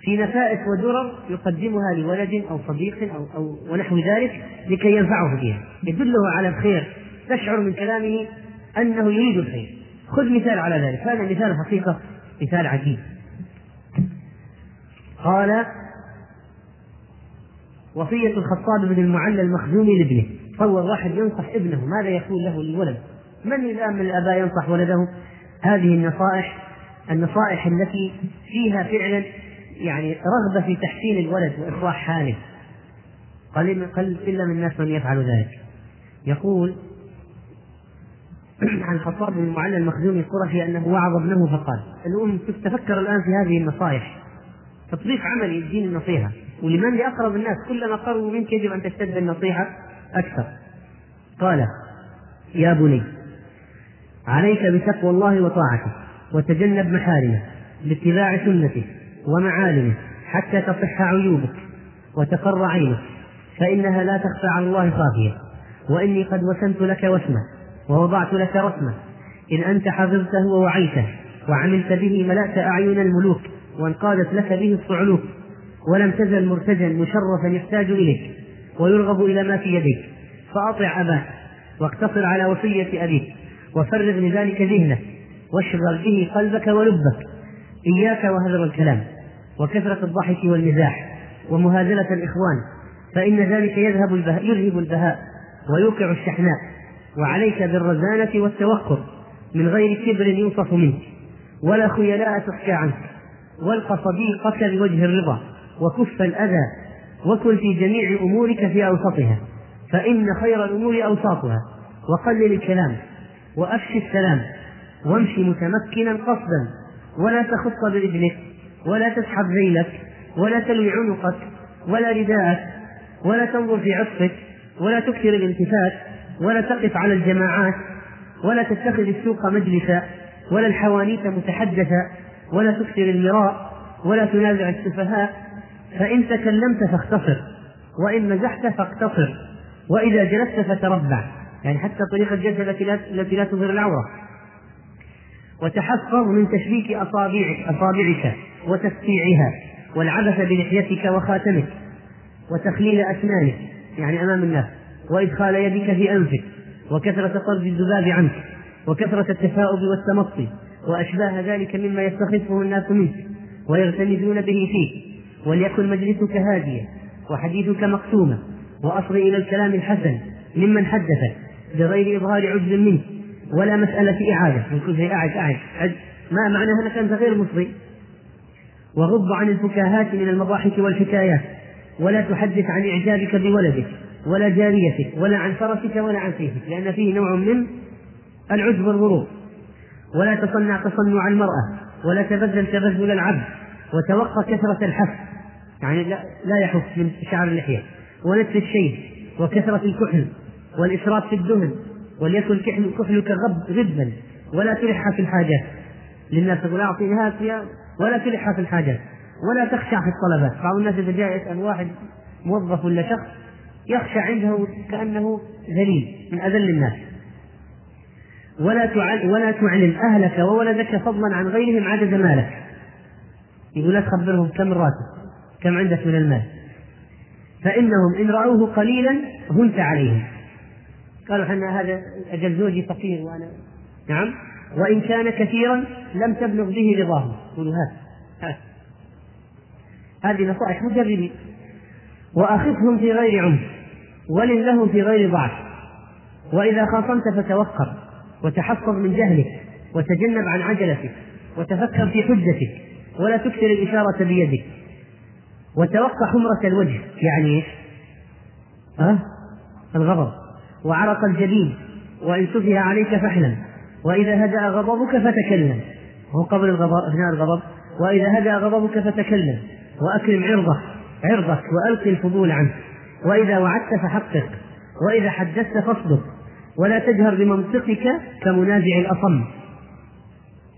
في نفائس ودرر يقدمها لولد أو صديق أو أو ونحو ذلك لكي ينفعه بها يدله على الخير. تشعر من كلامه أنه يريد الخير. خذ مثال على ذلك. هذا مثال حقيقة مثال عجيب. قال وصية الخطاب بن المعلى المخزومي لابنه. تصور واحد ينصح ابنه. ماذا يقول له للولد من الآن من الآباء ينصح ولده؟ هذه النصائح النصائح التي فيها فعلا يعني رغبة في تحسين الولد وإصلاح حاله. قليل قل إلا من الناس من يفعل ذلك. يقول عن خطاب بن المعلى المخزومي القرشي أنه وعظ ابنه فقال الأم تفكر الآن في هذه النصائح. تطبيق عملي الدين النصيحة. ولمن لأقرب الناس كلما قربوا منك يجب أن تشتد النصيحة أكثر. قال يا بني عليك بتقوى الله وطاعته وتجنب محارمه باتباع سنته ومعالمه حتى تصح عيوبك وتقر عينك فإنها لا تخفى على الله خافية. وإني قد وسمت لك وسمة ووضعت لك رسمة. إن أنت حفظته ووعيته وعملت به ملأت أعين الملوك وانقادت لك به الصعلوك ولم تزل مرتجا مشرفا يحتاج إليك ويرغب إلى ما في يديك. فأطع أباك واقتصر على وصية أبيك وفرغ لذلك ذهنك واشغل به قلبك ولبك. إياك وهذر الكلام وكثرة الضحك والمزاح ومهازلة الإخوان فإن ذلك يذهب البهاء يذهب البهاء ويوقع الشحناء وعليك بالرزانة والتوقر من غير كبر يوصف منك ولا خيلاء تحكى عنك والق صديقك بوجه الرضا وكف الأذى وكن في جميع أمورك في أوسطها فإن خير الأمور أوساطها. وقلل الكلام وأفش السلام وامشي متمكنا قصدا. ولا تخط برجلك ولا تسحب ذيلك ولا تلوي عنقك ولا رداءك ولا تنظر في عطفك ولا تكثر الالتفات ولا تقف على الجماعات ولا تتخذ السوق مجلسا ولا الحوانيت متحدثا ولا تكثر المراء ولا تنازع السفهاء. فإن تكلمت فاختصر وإن مزحت فاقتصر وإذا جلست فتربع. يعني حتى طريقة الجلسة التي لا تظهر العورة. وتحفظ من تشبيك أصابعك أصابعك وتسقيعها والعبث بلحيتك وخاتمك وتخليل أسنانك يعني أمام الناس وإدخال يدك في أنفك وكثرة طرد الذباب عنك وكثرة التثاؤب والتمطي وأشباه ذلك مما يستخفه الناس منك ويغتمزون به فيك وليكن مجلسك هاديا وحديثك مقسوما وأصغ إلى الكلام الحسن ممن حدثك بغير إظهار عجز منك. ولا مسألة إعادة. من كل شيء أعد أعد. أعد. ما معناها أنك أنت غير مصغي وغض عن الفكاهات من المضاحك والحكايات. ولا تحدث عن إعجابك بولدك ولا جاريتك ولا عن فرسك ولا عن سيفك. لأن فيه نوع من العجب والغرور. ولا تصنع تصنع المرأة ولا تبذل تبذل العبد وتوقى كثرة الحف. يعني لا, لا يحف من شعر اللحية. ونتف الشيب وكثرة الكحل والإسراف في الدهن. وليكن كحل كحلك غب غبا. ولا تلح في الحاجات. للناس تقول أعطيني هات ولا تلح في الحاجات. ولا تخشع في الطلبات. بعض الناس إذا جاء يسأل واحد موظف ولا شخص يخشى عنده كأنه ذليل من أذل الناس. ولا ولا تعلم أهلك وولدك فضلا عن غيرهم عدد مالك. يقول لا تخبرهم كم الراتب كم عندك من المال. فإنهم إن رأوه قليلا هنت عليهم. قالوا حنا هذا أجل زوجي فقير وأنا. نعم. وإن كان كثيرا لم تبلغ به رضاهم يقولوا هات هذه نصائح مجربين. وأخفهم في غير عنف ولن لهم في غير ضعف. وإذا خاصمت فتوقر وتحفظ من جهلك وتجنب عن عجلتك وتفكر في حجتك ولا تكثر الإشارة بيدك. وتوقع حمرة الوجه يعني إيش؟ أه؟ الغضب. وعرق الجبين وإن سفه عليك فاحلم وإذا هدأ غضبك فتكلم. هو قبل الغضب أثناء الغضب. وإذا هدأ غضبك فتكلم وأكرم عرضك عرضك وألق الفضول عنه. وإذا وعدت فحقق وإذا حدثت فاصدق ولا تجهر بمنطقك كمنازع الأصم.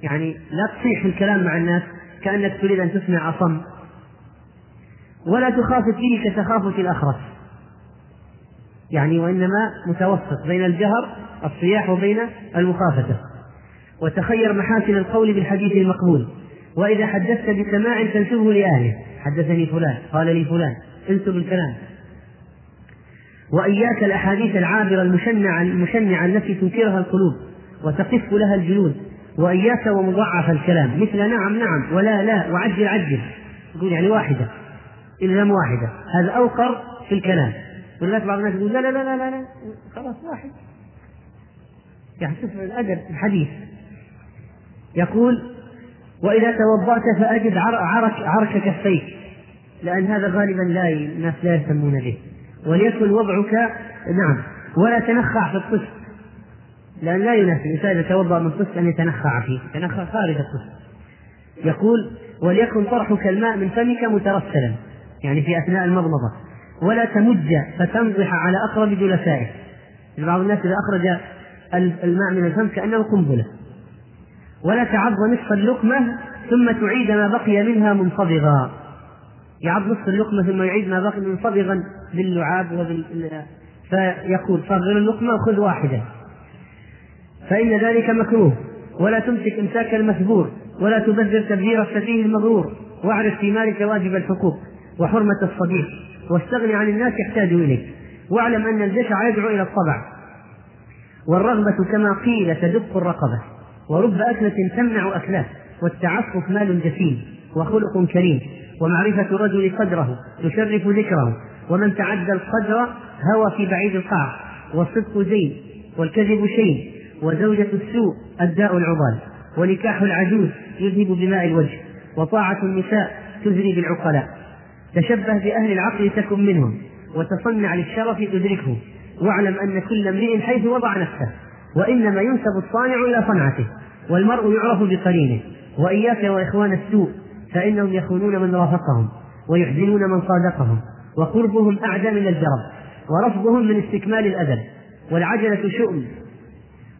يعني لا تصيح الكلام مع الناس كأنك تريد أن تسمع أصم. ولا تخافت فيه كتخافت الأخرس يعني وإنما متوسط بين الجهر الصياح وبين المخافة وتخير محاسن القول بالحديث المقبول. وإذا حدثت بسماع تنسبه لأهله حدثني فلان قال لي فلان انسب الكلام. وإياك الأحاديث العابرة المشنعة المشنعة التي تنكرها القلوب وتقف لها الجلود وإياك ومضاعف الكلام. مثل نعم نعم ولا لا وعجل عجل. يقول يعني واحدة إلزام واحدة. هذا أوقر في الكلام. ولذلك بعض الناس يقول لا لا لا لا لا خلاص واحد. يعني شوف الأدب الحديث. يقول وإذا توضأت فأجد عرك عرك كفيك لأن هذا غالبا لا الناس لا يهتمون به. وليكن وضعك نعم ولا تنخع في الطفل. لأن لا يناسب الإنسان إذا توضأ من طفل أن يتنخع فيه. يتنخع خارج الطفل. يقول وليكن طرحك الماء من فمك مترسلا. يعني في أثناء المضمضة. ولا تمج فتنضح على أقرب جلسائه. بعض الناس إذا أخرج الماء من الفم كأنه قنبلة. ولا تعض نصف اللقمة ثم تعيد ما بقي منها منصبغا يعض نصف اللقمة ثم يعيد ما بقي منصبغا باللعاب وبال فيقول صغر اللقمة وخذ واحدة. فإن ذلك مكروه. ولا تمسك إمساك المثبور. ولا تبذر تبذير السفيه المغرور. واعرف في مالك واجب الحقوق. وحرمة الصديق واستغني عن الناس يحتاج إليك. واعلم أن الجشع يدعو إلى الطبع. والرغبة كما قيل تدق الرقبة. ورب أكلة تمنع أكلاه والتعفف مال جسيم وخلق كريم. ومعرفة الرجل قدره تشرف ذكره. ومن تعدى القدر هوى في بعيد القاع. والصدق زين والكذب شيء وزوجة السوء الداء العضال. ونكاح العجوز يذهب بماء الوجه. وطاعة النساء تزري بالعقلاء. تشبه بأهل العقل تكن منهم وتصنع للشرف تدركه. واعلم أن كل امرئ حيث وضع نفسه وإنما ينسب الصانع إلى صنعته والمرء يعرف بقرينه. وإياك وإخوان السوء فإنهم يخونون من رافقهم ويحزنون من صادقهم وقربهم أعدى من الجرب ورفضهم من استكمال الأدب. والعجلة شؤم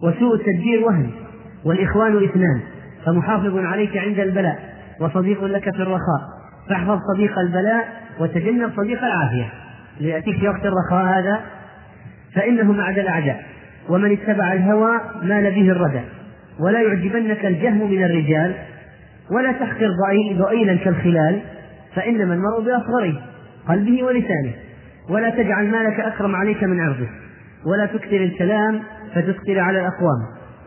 وسوء التدبير وهن والإخوان إثنان. فمحافظ عليك عند البلاء وصديق لك في الرخاء. فاحفظ صديق البلاء وتجنب صديق العافية. ليأتيك في وقت الرخاء هذا فإنه معد الأعداء. ومن اتبع الهوى مال به الردى. ولا يعجبنك الجهم من الرجال ولا تحقر ضئيلا كالخلال فإنما المرء بأصغره قلبه ولسانه. ولا تجعل مالك أكرم عليك من عرضه. ولا تكثر الكلام فتثقل على الأقوام.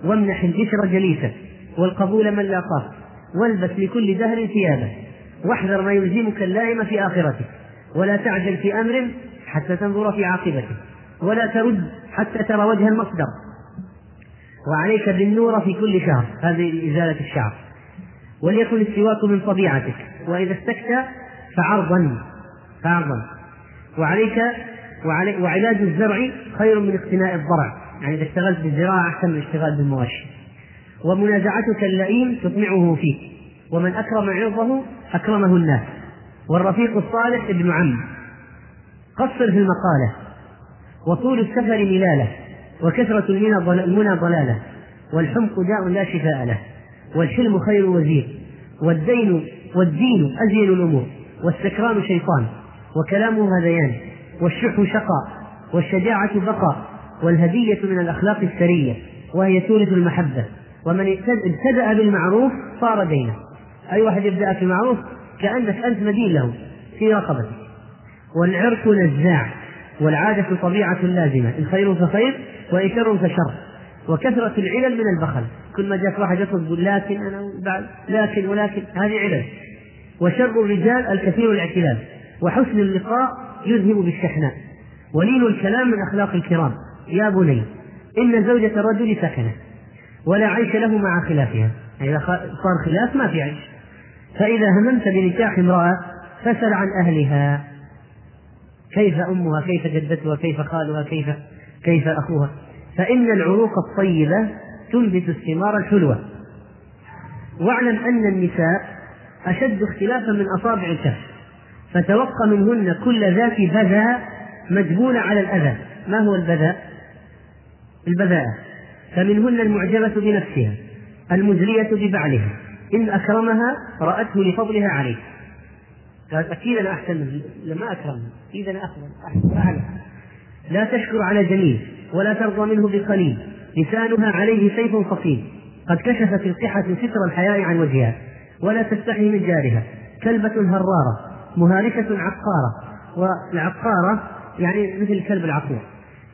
وامنح البشر جليسك والقبول من لاقاه والبس لكل دهر ثيابه. واحذر ما يلزمك اللائم في آخرتك ولا تعجل في أمر حتى تنظر في عاقبته ولا ترد حتى ترى وجه المصدر. وعليك بالنور في كل شهر هذه إزالة الشعر. وليكن السواك من طبيعتك وإذا استكت فعرضا فعرضا. وعليك وعلي وعلاج الزرع خير من اقتناء الضرع يعني إذا اشتغلت بالزراعة أحسن من الاشتغال بالمواشي. ومنازعتك اللئيم تطمعه فيك. ومن أكرم عرضه أكرمه الناس. والرفيق الصالح ابن عم. قصر في المقالة. وطول السفر ملالة. وكثرة المنى ضلالة. والحمق داء لا شفاء له. والحلم خير وزير. والدين والدين أزين الأمور. والسكران شيطان. وكلامه هذيان. والشح شقاء. والشجاعة بقاء. والهدية من الأخلاق السرية. وهي تورث المحبة. ومن ابتدأ بالمعروف صار دينا. أي واحد يبدأ في المعروف كأنك أنت مدين له في رقبتك. والعرق نزاع والعادة طبيعة لازمة إن خير فخير وإن شر فشر. وكثرة العلل من البخل. كل ما جاك واحد يطلب يقول لكن أنا بعد لكن ولكن هذه علل. وشر الرجال الكثير الاعتلال. وحسن اللقاء يذهب بالشحناء. ولين الكلام من أخلاق الكرام. يا بني إن زوجة الرجل سكنة. ولا عيش له مع خلافها. إذا صار خلاف ما في عيش. فإذا هممت بنكاح امرأة فسل عن أهلها. كيف أمها؟ كيف جدتها؟ كيف خالها؟ كيف كيف أخوها؟ فإن العروق الطيبة تنبت الثمار الحلوة. واعلم أن النساء أشد اختلافا من أصابع الكف فتوق منهن كل ذات بذاء مجبولة على الأذى. ما هو البذاء؟ البذاءة فمنهن المعجبة بنفسها المزرية ببعلها. إن أكرمها رأته لفضلها عليه. قالت أكيد أنا أحسن لما أكرمها أكيد أنا أحسن. أعلى لا تشكر على جميل ولا ترضى منه بقليل. لسانها عليه سيف صقيل قد كشفت القحة ستر الحياء عن وجهها ولا تستحي من جارها. كلبة هرارة مهارسة عقارة. والعقارة يعني مثل الكلب العقور.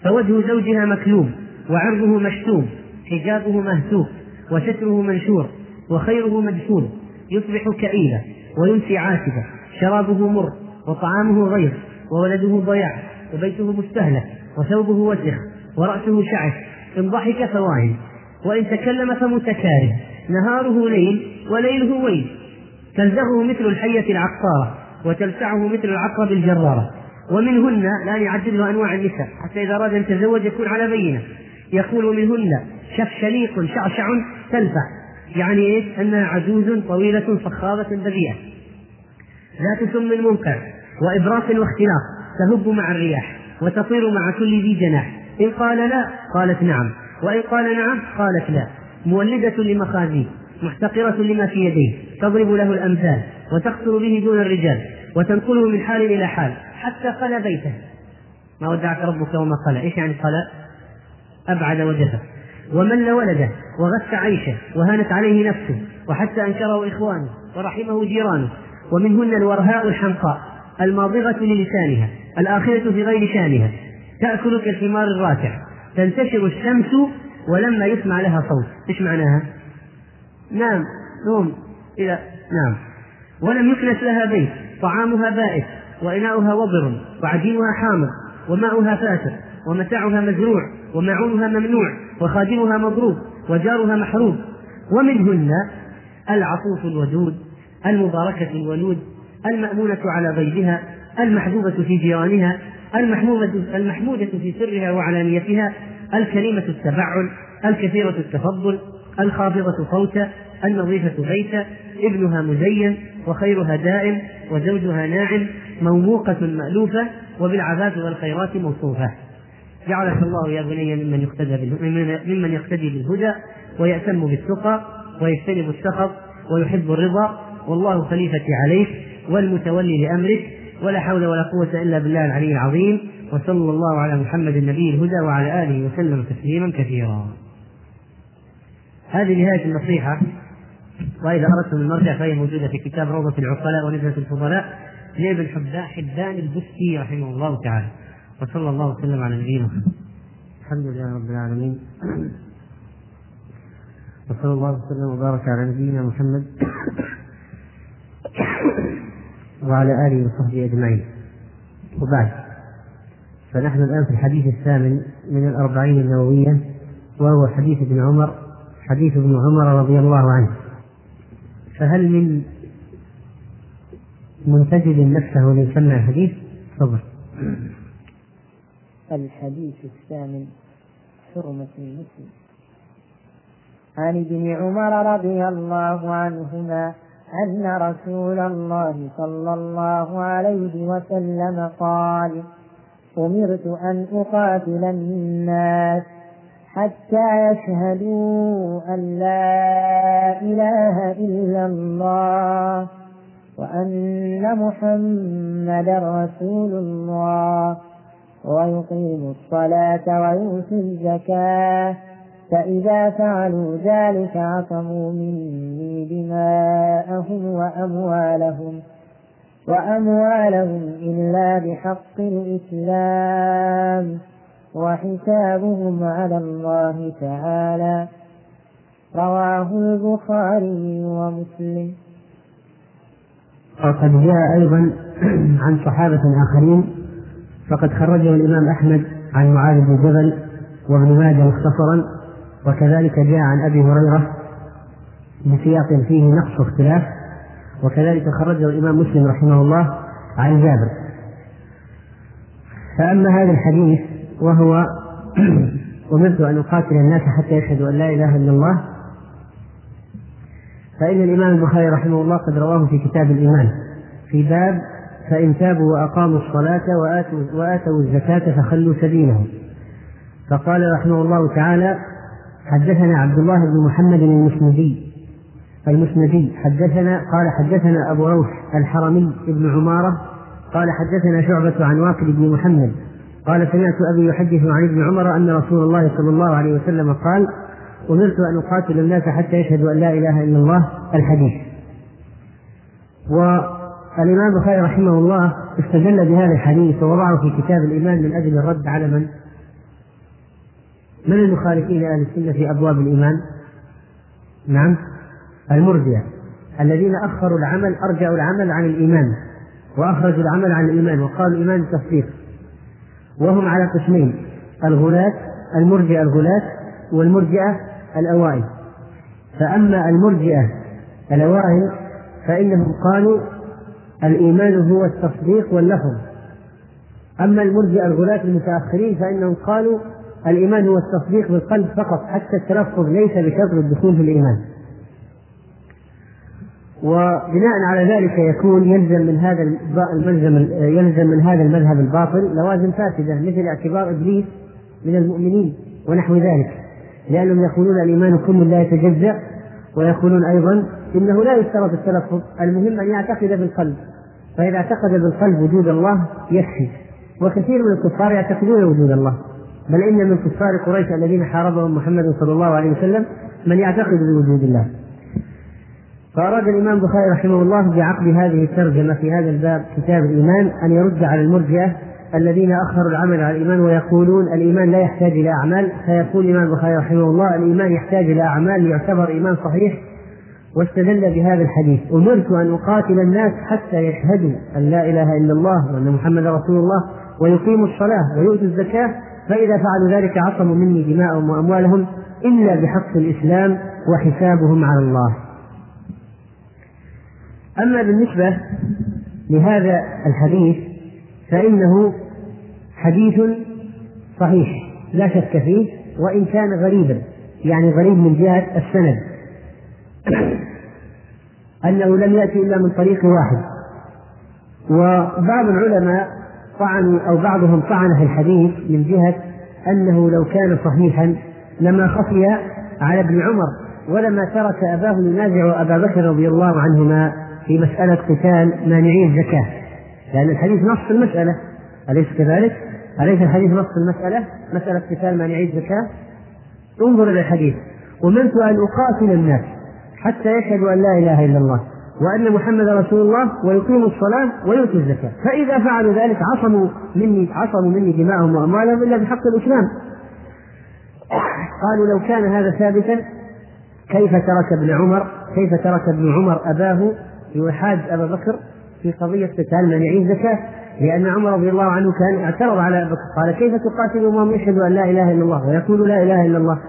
فوجه زوجها مكلوم وعرضه مشتوم حجابه مهتوك وستره منشور. وخيره مدفون يصبح كئيبا ويمسي عاتبا شرابه مر وطعامه غير وولده ضياع وبيته مستهلك وثوبه وسخ ورأسه شعث إن ضحك فواهن وإن تكلم فمتكاره نهاره ليل وليله ويل. تلزغه مثل الحية العقارة وتلسعه مثل العقرب الجرارة. ومنهن لا يعدد أنواع النساء حتى إذا أراد أن يتزوج يكون على بينة. يقول منهن شفشليق شعشع تلفح يعني إيش؟ أنها عجوز طويلة صخابة بذيئة ذات سم منكر وإبراق واختلاط تهب مع الرياح وتطير مع كل ذي جناح. إن قال لا قالت نعم. وإن قال نعم قالت لا. مولدة لمخازيه محتقرة لما في يديه تضرب له الأمثال وتقتل به دون الرجال وتنقله من حال إلى حال حتى قلى بيته. ما ودعك ربك وما قلى إيش يعني قلى أبعد وجفا ومل ولده وغث عيشه وهانت عليه نفسه وحتى أنكره إخوانه ورحمه جيرانه. ومنهن الورهاء الحمقاء الماضغة للسانها الآخرة في غير شانها. تأكل كالحمار الراكع تنتشر الشمس ولما يسمع لها صوت. إيش معناها؟ نام نوم. إلى نام. ولم يكنس لها بيت. طعامها بائس وإناؤها وضر وعجينها حامض وماؤها فاتر ومتاعها مزروع ومعونها ممنوع. وخادمها مضروب وجارها محروب. ومنهن العطوف الودود المباركة الولود المأمونة على غيرها المحبوبة في جيرانها المحمودة المحمودة في سرها وعلانيتها الكريمة التبعل الكثيرة التفضل الخافضة صوتا النظيفة بيتا ابنها مزين وخيرها دائم وزوجها ناعم موموقة مألوفة وبالعفاف والخيرات موصوفة. جعلك الله يا بني ممن يقتدى ممن يقتدي بالهدى ويأتم بالتقى ويجتنب السخط ويحب الرضا والله خليفتي عليك والمتولي لأمرك ولا حول ولا قوة إلا بالله العلي العظيم وصلى الله على محمد النبي الهدى وعلى آله وسلم تسليما كثيرا. هذه نهاية النصيحة وإذا أردتم المرجع فهي موجودة في كتاب روضة العقلاء ونزهة الفضلاء لابن حبان البستي رحمه الله تعالى. وصلى الله وسلم على نبينا الحمد لله رب العالمين وصلى الله وسلم وبارك على نبينا محمد وعلى آله وصحبه أجمعين وبعد فنحن الآن في الحديث الثامن من الأربعين النووية وهو حديث ابن عمر حديث ابن عمر رضي الله عنه فهل من منتجد نفسه ليسمع الحديث؟ تفضل. الحديث الثامن حرمة المسلم. عن ابن عمر رضي الله عنهما أن رسول الله صلى الله عليه وسلم قال أمرت أن أقاتل الناس حتى يشهدوا أن لا إله إلا الله وأن محمدا رسول الله. ويقيموا الصلاة ويؤتوا الزكاة. فإذا فعلوا ذلك عصموا مني دماءهم وأموالهم وأموالهم إلا بحق الإسلام وحسابهم على الله تعالى. رواه البخاري ومسلم. وقد جاء أيضا عن صحابة آخرين فقد خرجه الإمام أحمد عن معاذ بن جبل وابن ماجه مختصرا وكذلك جاء عن أبي هريرة بسياق فيه نقص واختلاف وكذلك خرجه الإمام مسلم رحمه الله عن جابر. فأما هذا الحديث وهو أمرت أن أقاتل الناس حتى يشهدوا أن لا إله إلا الله فإن الإمام البخاري رحمه الله قد رواه في كتاب الإيمان في باب فإن تابوا وأقاموا الصلاة وآتوا, وآتوا الزكاة فخلوا سبيلهم. فقال رحمه الله تعالى حدثنا عبد الله بن محمد المسندي. المسندي حدثنا قال حدثنا أبو روح الحرمي بن عمارة قال حدثنا شعبة عن واقد بن محمد. قال سمعت أبي يحدث عن ابن عمر أن رسول الله صلى الله عليه وسلم قال أمرت أن أقاتل الناس حتى يشهدوا أن لا إله إلا الله الحديث. والإمام البخاري رحمه الله استدل بهذا الحديث ووضعه في كتاب الإيمان من أجل الرد على من؟ من المخالفين لأهل السنة في أبواب الإيمان؟ نعم. المرجئة الذين أخروا العمل أرجعوا العمل عن الإيمان وأخرجوا العمل عن الإيمان وقالوا الإيمان التصديق وهم على قسمين الغلاة المرجئة الغلاة والمرجئة الأوائل. فأما المرجئة الأوائل فإنهم قالوا الإيمان هو التصديق واللفظ. أما المرجئة الغلاة المتأخرين فإنهم قالوا الإيمان هو التصديق بالقلب فقط حتى التلفظ ليس بشرط الدخول في الإيمان. وبناء على ذلك يكون يلزم من هذا الملزم يلزم من هذا المذهب الباطل لوازم فاسدة مثل اعتبار إبليس من المؤمنين ونحو ذلك. لأنهم يقولون الإيمان كل لا يتجزأ ويقولون أيضا إنه لا يشترط التلفظ المهم أن يعتقد بالقلب. فإذا اعتقد بالقلب وجود الله يكفي وكثير من الكفار يعتقدون وجود الله. بل إن من كفار قريش الذين حاربهم محمد صلى الله عليه وسلم من يعتقد بوجود الله. فأراد الإمام البخاري رحمه الله بعقد هذه الترجمة في هذا الباب كتاب الإيمان أن يرد على المرجئة الذين أخروا العمل على الإيمان ويقولون الإيمان لا يحتاج إلى أعمال. فيقول الإمام البخاري رحمه الله الإيمان يحتاج إلى أعمال ليعتبر إيمان صحيح واستدل بهذا الحديث. أمرت أن أقاتل الناس حتى يشهدوا أن لا إله إلا الله وأن محمدا رسول الله ويقيموا الصلاة ويؤتوا الزكاة فإذا فعلوا ذلك عصموا مني دماءهم وأموالهم إلا بحق الإسلام وحسابهم على الله. أما بالنسبة لهذا الحديث فإنه حديث صحيح لا شك فيه وإن كان غريبا يعني غريب من جهة السند. أنه لم يأتي إلا من طريق واحد. وبعض العلماء طعنوا أو بعضهم طعن في الحديث من جهة أنه لو كان صحيحا لما خفي على ابن عمر ولما ترك أباه ينازع أبا بكر رضي الله عنهما في مسألة قتال مانعي الزكاة لأن الحديث نص المسألة. أليس كذلك؟ أليس الحديث نص المسألة؟ مسألة قتال مانعي الزكاة انظر إلى الحديث. أمرت أن أقاتل الناس. حتى يشهدوا أن لا إله إلا الله وأن محمد رسول الله ويقيموا الصلاة ويؤتوا الزكاة. فإذا فعلوا ذلك عصموا مني عصموا مني دماءهم وأموالهم إلا بحق الإسلام. قالوا لو كان هذا ثابتا كيف ترك ابن عمر؟ كيف ترك ابن عمر أباه يحاج أبا بكر في قضية قتال منعي الزكاة لأن عمر رضي الله عنه كان اعترض على أبي بكر. قال كيف تقاتل وهم يشهدوا أن لا إله إلا الله ويقول لا إله إلا الله؟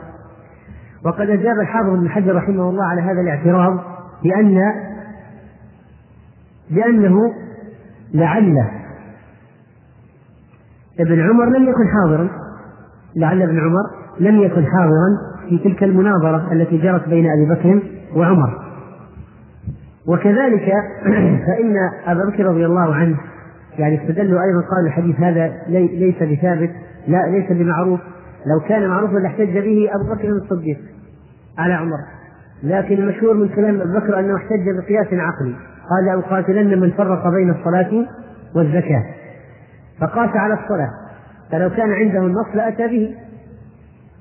وقد أجاب الحافظ بن حجر رحمه الله على هذا الاعتراض بأن بأنه لعل ابن عمر لم يكن حاضرا. لعل ابن عمر لم يكن حاضرا في تلك المناظرة التي جرت بين أبي بكر وعمر. وكذلك فإن أبا بكر رضي الله عنه يعني استدلوا أيضا قال الحديث هذا ليس بثابت لا ليس بمعروف. لو كان معروفا لاحتج به أبو بكر الصديق على عمر. لكن المشهور من كلام أبي بكر أنه احتج بقياس عقلي. قال لأقاتلن من فرق بين الصلاة والزكاة. فقاس على الصلاة. فلو كان عنده النص لأتى به.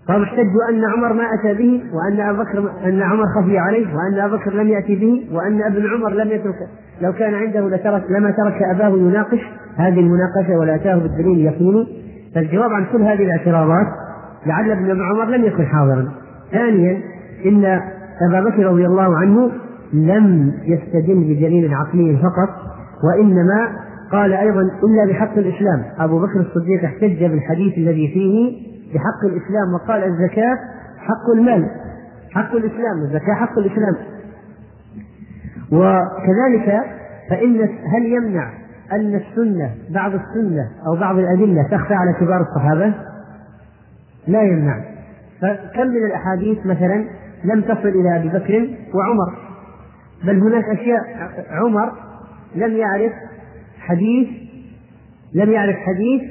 فهم احتجوا أن عمر ما أتى به وأن أبا بكر أن عمر خفي عليه وأن أبا بكر لم يأتي به وأن ابن عمر لم يترك. لو كان عنده لترك لما ترك أباه يناقش هذه المناقشة ولا أتاه بالدليل اليقيني فالجواب عن كل هذه الاعتراضات لعل ابن عمر لم يكن حاضرا. ثانيا إن أبا بكر رضي الله عنه لم يستدل بدليل عقلي فقط وإنما قال أيضا إلا بحق الإسلام. أبو بكر الصديق احتج بالحديث الذي فيه بحق الإسلام وقال الزكاة حق المال. حق الإسلام الزكاة حق الإسلام. وكذلك فإن هل يمنع أن السنة بعض السنة أو بعض الأدلة تخفى على كبار الصحابة؟ لا يمنع. فكم من الأحاديث مثلا لم تصل إلى أبي بكر وعمر؟ بل هناك أشياء. عمر لم يعرف حديث لم يعرف حديث.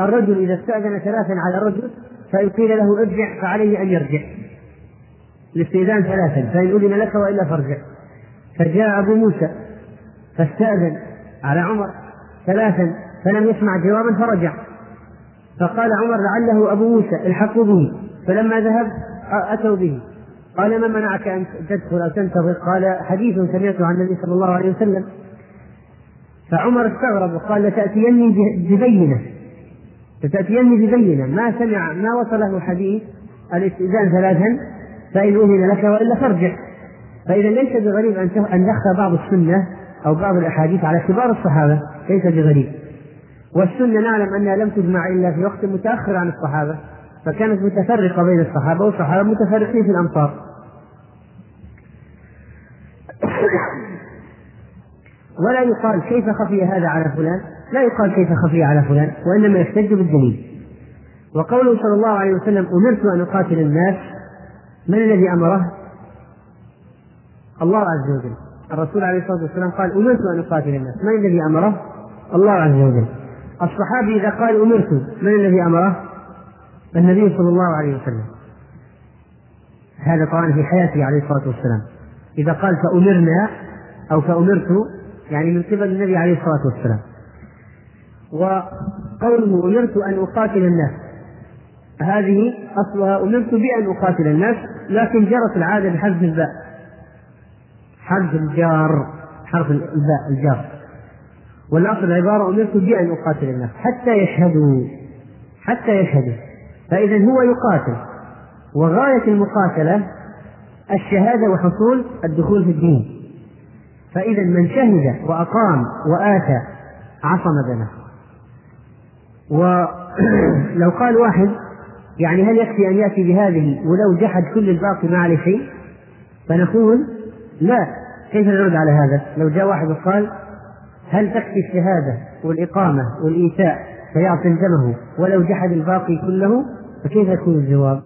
الرجل إذا استأذن ثلاثا على الرجل فإن قيل له ارجع فعليه أن يرجع. الاستئذان ثلاثا فإن أذن لك وإلا فارجع. فجاء أبو موسى فاستأذن على عمر ثلاثا فلم يسمع جوابا فرجع. فقال عمر لعله أبو موسى الحقوا به. فلما ذهب أتوا به. قال ما منعك أن تدخل أو تنتظر؟ قال حديث سمعته عن النبي صلى الله عليه وسلم. فعمر استغرب وقال لتأتيني ببينة. لتأتيني ببينة. ما سمع ما وصله حديث الاستئذان ثلاثا فإن أذن لك وإلا فارجع. فإذا ليس بغريب أن أن بعض السنة أو بعض الأحاديث على كبار الصحابة ليس بغريب. والسنة نعلم أنها لم تجمع إلا في وقت متأخر عن الصحابة فكانت متفرقة بين الصحابة والصحابة متفرقين في الأمصار ولا يقال كيف خفي هذا على فلان لا يقال كيف خفي على فلان وإنما يحتج بالدليل وقوله صلى الله عليه وسلم أمرت أن أقاتل الناس من الذي أمره؟ الله عز وجل الرسول عليه الصلاة والسلام قال أمرت أن أقاتل الناس من الذي أمره؟ الله عز وجل الصحابي إذا قال أمرت من الذي أمره؟ النبي صلى الله عليه وسلم. هذا طبعا في حياته عليه الصلاة والسلام. إذا قال فأمرنا أو فأمرت يعني من قبل النبي عليه الصلاة والسلام. وقوله أمرت أن أقاتل الناس. هذه أصلها أمرت بأن أقاتل الناس لكن جرت العادة بحذف الباء. حذف الجار حرف الباء الجار. والأصل العبارة أمرت بأن أقاتل الناس حتى يشهدوا حتى يشهدوا. فإذا هو يقاتل. وغاية المقاتلة الشهادة وحصول الدخول في الدين. فإذا من شهد وأقام وآتى عصم دمه. ولو قال واحد يعني هل يكفي أن يأتي بهذه ولو جحد كل الباقي ما عليه شيء؟ فنقول لا. كيف نرد على هذا؟ لو جاء واحد وقال هل تكفي الشهادة والإقامة والإيتاء فيعطي دمه ولو جحد الباقي كله فكيف يكون الجواب؟